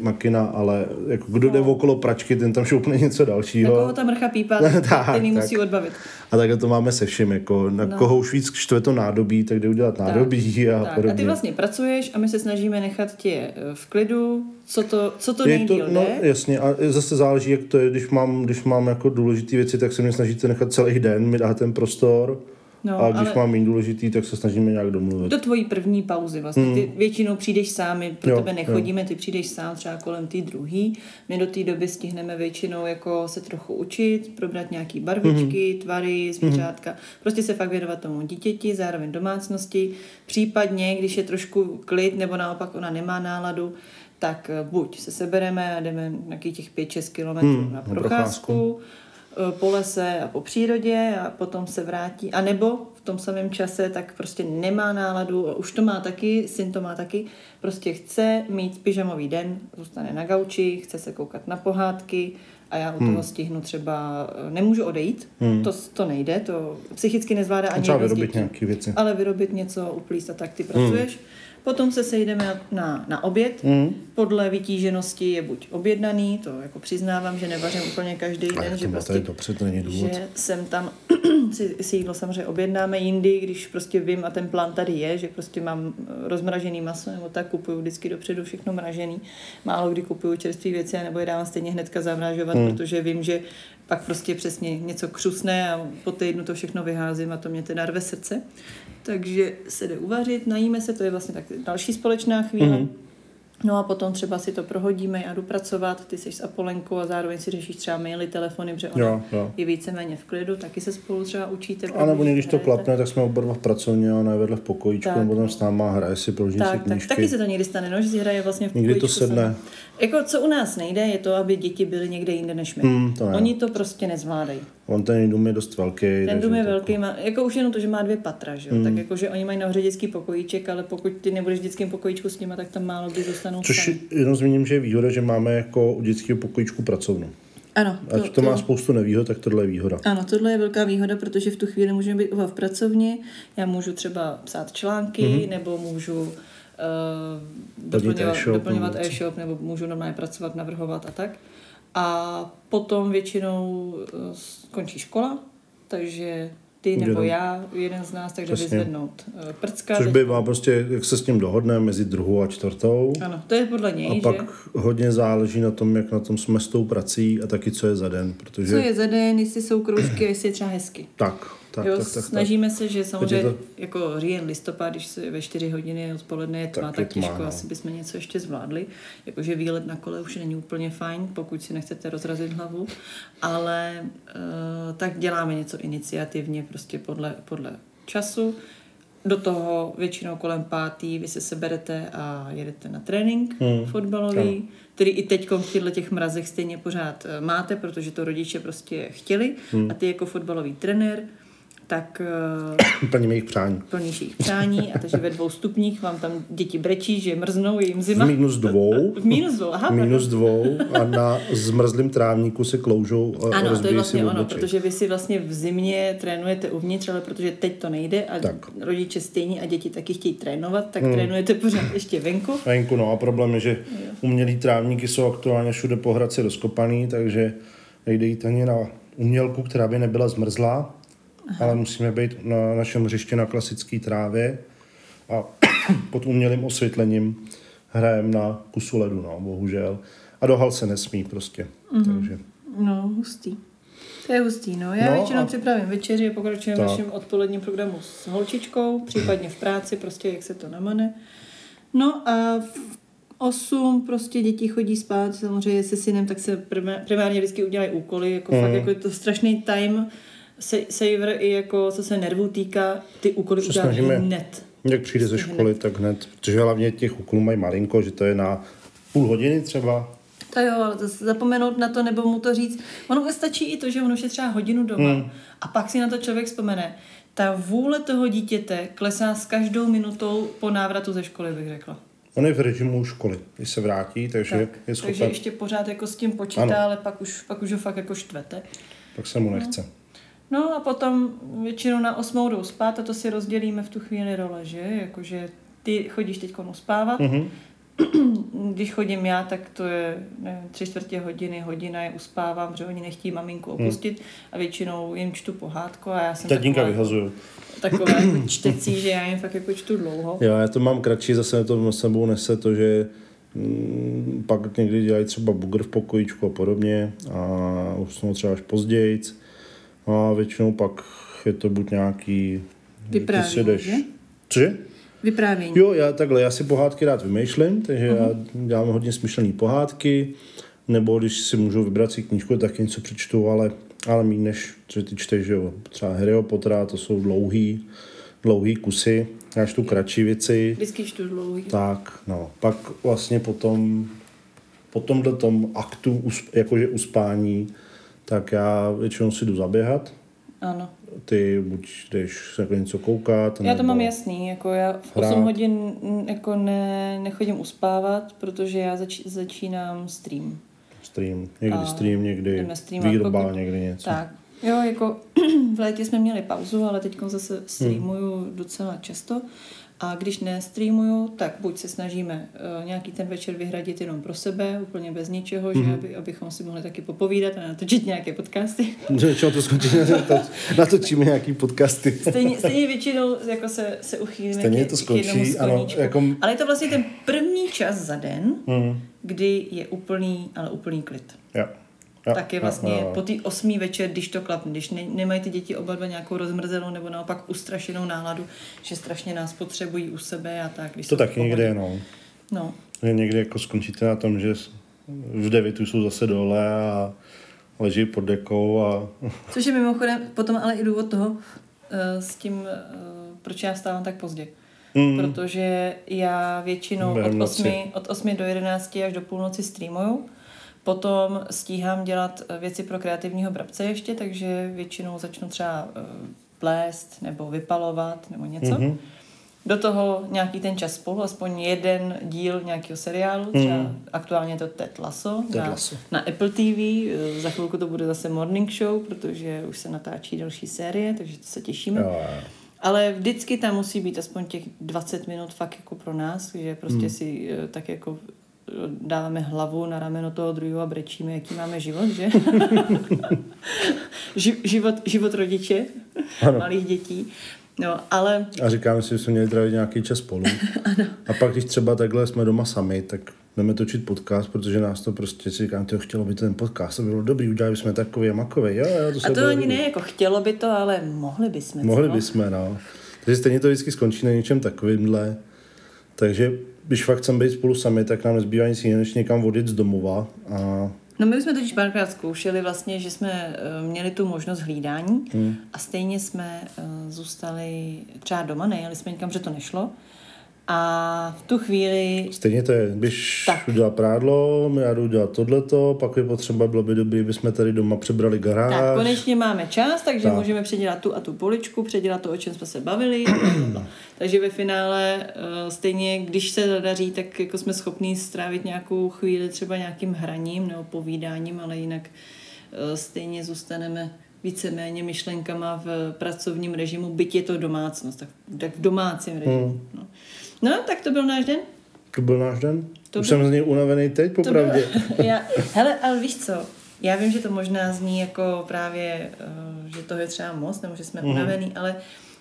Makina, ale jako kdo jde okolo pračky, ten tam šoupne něco
Na
dalšího.
koho ta mrcha pípá, <laughs> tak,
Tak,
ten ji
tak.
musí odbavit.
A takhle to máme se vším, jako na
No.
koho už víc štve to nádobí, tak jde udělat nádobí a
tak.
podobně.
A ty vlastně pracuješ a my se snažíme nechat tě eh, v klidu, co to, co to
je to, no, jasně, a zase záleží, jak to je, když mám, když mám jako důležité věci, tak se mě snažíte nechat celý den, mi dá ten prostor,
No,
a když
ale-
mám méně důležitý, tak se snažíme nějak domluvit.
Do tvojí první pauzy vlastně. Ty většinou přijdeš sám, my pro
Jo,
tebe nechodíme, ty přijdeš sám třeba kolem té druhý. My do té doby stihneme většinou jako se trochu učit, probrat nějaký barvičky, tvary, zvířátka. Prostě se fakt věnovat tomu dítěti, zároveň domácnosti. Případně, když je trošku klid nebo naopak ona nemá náladu, tak buď se sebereme a jdeme nějakých těch 5-6 kilometrů
Hmm,
na
na
procházku, po lese a po přírodě a potom se vrátí. A nebo v tom samém čase tak prostě nemá náladu, už to má taky, syn to má taky, prostě chce mít pyžamový den, zůstane na gauči, chce se koukat na pohádky a já u
Hmm.
toho stihnu třeba, eh, nemůžu odejít, to, to nejde, to psychicky nezvládá ani
Třeba vyrobit
dětí.
nějaké věci.
Ale vyrobit něco, uplíst a tak ty pracuješ. Potom se sejdeme na, na oběd.
Mm.
Podle vytíženosti je buď objednaný, to jako přiznávám, že nevařím úplně každý den, že prostě
dobře, to není důvod.
že jsem tam <clears throat> si, si jídlo samozřejmě objednáme jindy, když prostě vím a ten plán tady je, že prostě mám eh, rozmražený maso nebo tak kupuju vždycky dopředu všechno mražený. Málo kdy kupuju čerstvé věci nebo je dávám stejně hnedka zamražovat, hmm. protože vím, že pak prostě přesně něco křusne a po týdnu to všechno vyházím a to mě teda rve srdce. Takže se jde uvařit, najíme se, to je vlastně tak další společná chvíle.
Mhm.
Hmm. No a potom třeba si to prohodíme, já jdu pracovat, ty jsi s Apolenkou a zároveň si řešíš třeba maily, telefony, protože ona
Jo, jo.
je víceméně v klidu, taky se spolu třeba učíte.
A nebo někdy, když to klapne, tak jsme oba dva v pracovně a ona je vedle v pokojíčku,
Tak,
nebo tam s náma hraje si, proží si
Tak, tak,
knížky.
taky se to někdy stane, no, že si hraje vlastně v
Někdy to
pokojíčku
sedne.
sama. Jako co u nás nejde, je to, aby děti byly někde jinde než my.
Hmm, to ne.
Oni to prostě nezvládají.
On ten dům je dost velký.
Ten dům je
to-
velký, má, jako už jenom to, že má dvě patra, že jo? Tak jako, že oni mají nahoře dětský pokojíček, ale pokud ty nebudeš v dětském pokojíčku s nima, tak tam málo kdy zůstanou
Což
sami.
jenom zmíním, že je výhoda, že máme jako u dětského pokojíčku pracovnu.
Ano,
Ať to, to má spoustu nevýhod, tak tohle je výhoda.
Ano, tohle je velká výhoda, protože v tu chvíli můžeme být v pracovně, já můžu třeba psát články, mm-hmm. nebo můžu doplňovat,
e-shop,
doplňovat
nebo
e-shop, nebo můžu normálně pracovat, navrhovat a tak. A potom většinou uh, skončí škola, takže ty nebo
Jeden.
já, jeden z nás, takže
Přesně.
vyzvednout uh, prcka.
Což
teď-
bývá prostě, jak se s tím dohodne mezi druhou a čtvrtou.
Ano, to je podle něj,
A
že?
pak hodně záleží na tom, jak na tom jsme s tou prací a taky, co je za den. Protože...
Co je za den, jestli jsou kroužky jestli je třeba hezky.
Tak, tak,
jo,
tak, tak, tak.
snažíme se, že samozřejmě
to-
jako říjen, listopad, když se ve 4 hodiny odpoledne je tma,
Tak
tak, tak
tma,
těžko,
no.
asi bychom něco ještě zvládli. Jakože výlet na kole už není úplně fajn, pokud si nechcete rozrazit hlavu, ale uh, tak děláme něco iniciativně, prostě podle, podle času. Do toho většinou kolem pátý vy se seberete a jedete na trénink
Hmm.
fotbalový,
Ano.
který i teď v těchto těch mrazech stejně pořád eh, máte, protože to rodiče prostě chtěli
Hmm.
a ty jako fotbalový trenér, tak eh, <coughs>
Plníme jejich přání.
plníš jejich přání a takže ve dvou stupních vám tam děti brečí, že mrznou, je jim
V
zima.
minus dvou.
V minus dvou, aha.
minus dvou a na zmrzlém trávníku se kloužou a
Ano, to je vlastně
si
ono, protože vy si vlastně v zimě trénujete uvnitř, ale protože teď to nejde a
Tak.
rodiče stejně a děti taky chtějí trénovat, tak hmm. trénujete pořád ještě venku. <laughs>
Venku, no a problém je, že umělý trávníky jsou aktuálně všude po Hradci rozkopaný, takže nejde jít ani na umělku, která by nebyla zmrzlá, Aha. ale musíme být na našem hřišti na klasické trávě a <clears throat> pod umělým osvětlením hrajeme na kusu ledu, no, bohužel. A do hal se nesmí prostě, mm-hmm. takže
No, hustý. To je hustý, no. Já
No
no většinou
a-
připravím večeři a pokračujeme v našem odpoledním programu s holčičkou, případně v práci, prostě jak se to namane. No a v 8 prostě děti chodí spát, samozřejmě se synem, tak se primá- primárně vždycky udělají úkoly, jako
Mhm.
fakt jako je to strašný time sa- saver i jako co se nervů týká, ty úkoly
Se
udělat
snažíme.
hned.
Jak přijde ze školy, tak hned. Protože hlavně těch úkolů mají malinko, že to je na půl hodiny třeba.
To jo, ale zase zapomenout na to nebo mu to říct. Ono stačí i to, že ono už je třeba hodinu doma hmm. a pak si na to člověk vzpomene. Ta vůle toho dítěte klesá s každou minutou po návratu ze školy, bych řekla.
On je v režimu školy, když se vrátí, takže
Tak,
je
takže
schopen,
ještě pořád jako s tím počítá,
Ano.
ano. ale pak už, pak už ho fakt jako štvete.
pak se mu nechce.
No a potom většinou na osmou jdou spát a to si rozdělíme v tu chvíli role, že? Jakože ty chodíš teď uspávat,
Mhm. <clears throat>
když chodím já, tak to je nevím, tři čtvrtě hodiny, hodina je uspávám, protože oni nechtějí maminku opustit a většinou jim čtu pohádku a já jsem
Tatínka
taková,
vyhazuju.
taková jako <clears throat> čtecí, že já jim fakt jako čtu dlouho.
Jo, já to mám kratší, zase to s sebou nese to, že mm, pak někdy dělají třeba bugr v pokojíčku a podobně a už jsou třeba až později. A většinou pak je to buď nějaký... ty
Vyprávění,
si jdeš-
že?
Cože?
Vyprávění.
Jo, já takhle, já si pohádky rád vymýšlím, takže uh-huh. já dělám hodně smyšlený pohádky, nebo když si můžu vybrat si knížku, tak něco přečtu, ale, ale méně než, že ty čteš, že jo, třeba Harryho Pottera, to jsou dlouhý, dlouhý kusy, já čtu kratší věci,
Vždycky čtu dlouhý.
tak, no, pak vlastně potom, po tomhle tom aktu, jakože uspání, tak já většinou si jdu zaběhat,
Ano.
ty buď jdeš se jako něco koukat,
Já to mám jasný, jako já v
hrát.
8 hodin mm, jako ne, nechodím uspávat, protože já zač, začínám stream.
Stream, někdy
A
stream, někdy výroba,
pokud-
někdy něco.
Tak, jo, jako <clears throat> v létě jsme měli pauzu, ale teď zase streamuju docela často. A když nestreamuju, tak buď se snažíme uh, nějaký ten večer vyhradit jenom pro sebe, úplně bez ničeho, že aby, abychom si mohli taky popovídat a natočit nějaké podcasty. <laughs>
Čeho to skončí? Natoč- Natočíme nějaký podcasty.
Stejně, stejně většinou jako se, se uchýlíme
Stejně
k,
to
k
skončí,
jednomu
ano, jako-
Ale je to vlastně ten první čas za den,
Hmm.
kdy je úplný, ale úplný klid.
Jo. Jo,
tak je vlastně
jo, jo.
po té osmý večer, když to klapne, když ne, nemají ty děti oba dva nějakou rozmrzenou nebo naopak ustrašenou náladu, že strašně nás potřebují u sebe a tak. Když
To taky někdy je, no.
No,
Někdy jako skončíte na tom, že v devětu jsou zase dole a leží pod dekou a <laughs>
což je mimochodem potom ale i důvod toho eh, s tím, eh, proč já vstávám tak pozdě.
Mm.
Protože já většinou
Během
od
noci.
8, od 8 do 11 až do půlnoci streamuju. Potom stíhám dělat eh, věci pro kreativního brabce ještě, takže většinou začnu třeba eh, plést nebo vypalovat nebo něco.
Mhm.
Mm-hmm. Do toho nějaký ten čas spolu, aspoň jeden díl nějakého seriálu, třeba
Mhm.
aktuálně je to Ted Lasso,
Ted
na,
Lasso.
na Apple TV, eh, za chvilku to bude zase Morning Show, protože už se natáčí další série, takže to se těšíme.
jo, jo.
Ale vždycky tam musí být aspoň těch 20 minut fakt jako pro nás, že prostě
Hmm.
hmm. si tak jako dáváme hlavu na rameno toho druhého a brečíme, jaký máme život, že? <laughs> Ži- život, život rodiče
Ano.
malých dětí. No, ale
A říkáme si, že jsme měli trávit nějaký čas spolu. <laughs> A pak, když třeba takhle jsme doma sami, tak jdeme točit podcast, protože nás to prostě si říkám, to chtělo by ten podcast, to by bylo dobrý, udělali bychom takový a makový. Jo, jo, to se
a to ani ne, jako chtělo by to, ale mohli bychom.
Mohli bychom, no. Takže stejně to vždycky skončí na něčem takovýmhle. Takže když fakt chceme být spolu sami, tak nám nezbývá nic jiného, než někam vodit z domova. A
No my už jsme totiž párkrát zkoušeli vlastně, že jsme uh, měli tu možnost hlídání hmm. a stejně jsme uh, zůstali třeba doma, nejeli jsme někam, že to nešlo. A v tu chvíli
stejně to je, když
Tak.
udělá prádlo, já jdu dělat tohleto, pak je potřeba, bylo by dobrý, bychom tady doma přebrali garáž.
tak konečně máme čas, takže
Tak.
můžeme předělat tu a tu poličku, předělat to, o čem jsme se bavili. <clears throat> takže ve finále uh, stejně, když se zadaří, tak jako jsme schopní strávit nějakou chvíli třeba nějakým hraním nebo povídáním, ale jinak uh, stejně zůstaneme víceméně myšlenkama v pracovním režimu, byť je to domácnost, tak, tak v domácím režimu.
Hmm.
No. No, tak to byl náš den.
To byl náš den?
To
Už
byl-
jsem z něj unavený teď, popravdě. <laughs>
já, <laughs> hele, ale víš co, já vím, že to možná zní jako právě, uh, že toho je třeba moc, nebo že jsme mm. unavený, ale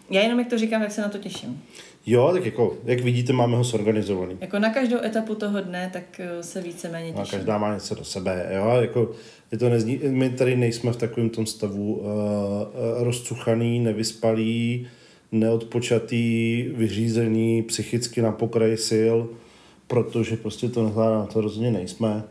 Já jenom jak to říkám, jak se na to těším.
Jo, tak jako, jak vidíte, máme ho zorganizovaný.
Jako na každou etapu toho dne, tak eh, se víceméně
A
těším.
každá má něco do sebe, jo, jako je to nezní, my tady nejsme v takovém tom stavu uh, uh, rozcuchaný, nevyspalý, neodpočatý, vyřízený, psychicky na pokraji sil, protože prostě to nezvládá, to rozhodně nejsme.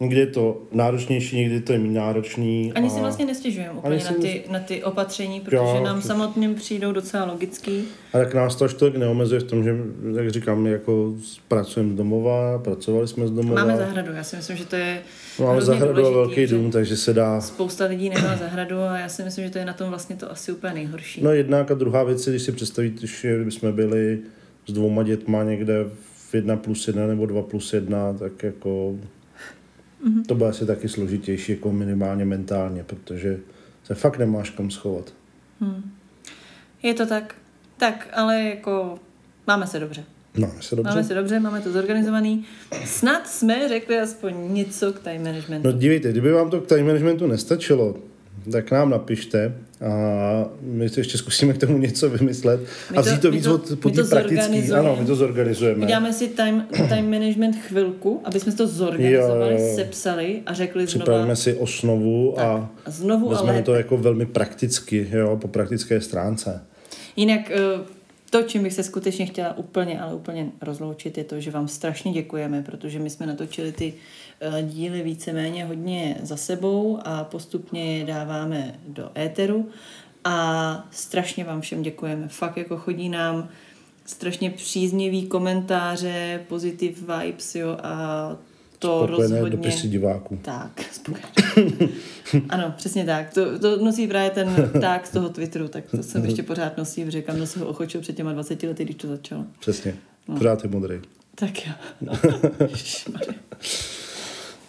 Někdy je to náročnější, někdy to je méně náročný.
Ani
a-
si vlastně nestěžujeme úplně na ty, na ty opatření, protože
Jo,
nám
přesně.
samotným přijdou docela logický.
A tak nás to až tolik neomezuje v tom, že, jak říkám, jako pracujeme z domova, pracovali jsme z domova.
Máme zahradu, já si myslím, že to je
No, Máme
hrozně
zahradu a
důležitý,
velký
že
dům, takže se dá...
Spousta lidí nemá zahradu a já si myslím, že to je na tom vlastně to asi úplně nejhorší.
No jednak a druhá věc, když si představíte, že kdybychom byli s dvouma dětma někde v jedna plus jedna nebo dva plus jedna, tak jako
Mhm.
to bude asi taky složitější, jako minimálně mentálně, protože se fakt nemáš kam schovat.
Je to tak. Tak, ale jako máme se dobře.
No, se dobře.
Máme se dobře, máme to zorganizovaný. Snad jsme řekli aspoň něco k time managementu.
No dívejte, kdyby vám to k time managementu nestačilo, tak nám napište a my si ještě zkusíme k tomu něco vymyslet
My
a
to-
vzít to víc
to-
od po
my
té
to
praktické.
zorganizujeme.
Ano, my to zorganizujeme.
Uděláme si time, time management chvilku, aby jsme to zorganizovali,
Jo, jo.
sepsali a řekli
Připravíme
znova.
si osnovu a
A znovu a
vezmeme
lépe.
to jako velmi prakticky, jo, po praktické stránce.
Jinak eh, to, čím bych se skutečně chtěla úplně, ale úplně rozloučit, je to, že vám strašně děkujeme, protože my jsme natočili ty díly víceméně hodně za sebou a postupně je dáváme do éteru a strašně vám všem děkujeme. Fakt jako chodí nám strašně příznivý komentáře, positive vibes, jo, a to
Spokojené
rozhodně...
dopisy diváků.
Tak, spokojené. <laughs> ano, přesně tak. To, to nosí právě ten tak z toho Twitteru, tak to jsem ještě pořád nosí, protože kam se ho ochočil před těma 20 lety, když to začalo.
Přesně.
No.
Pořád je modrý.
Tak jo. <laughs> Ježišmarja.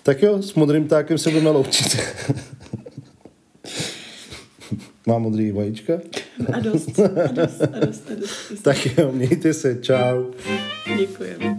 Tak jo, s modrým tákem se budeme loučit. Má modrý vajíčka?
a dost, a dost, a dost, a dost.
Tak jo, mějte se, čau.
Děkujeme.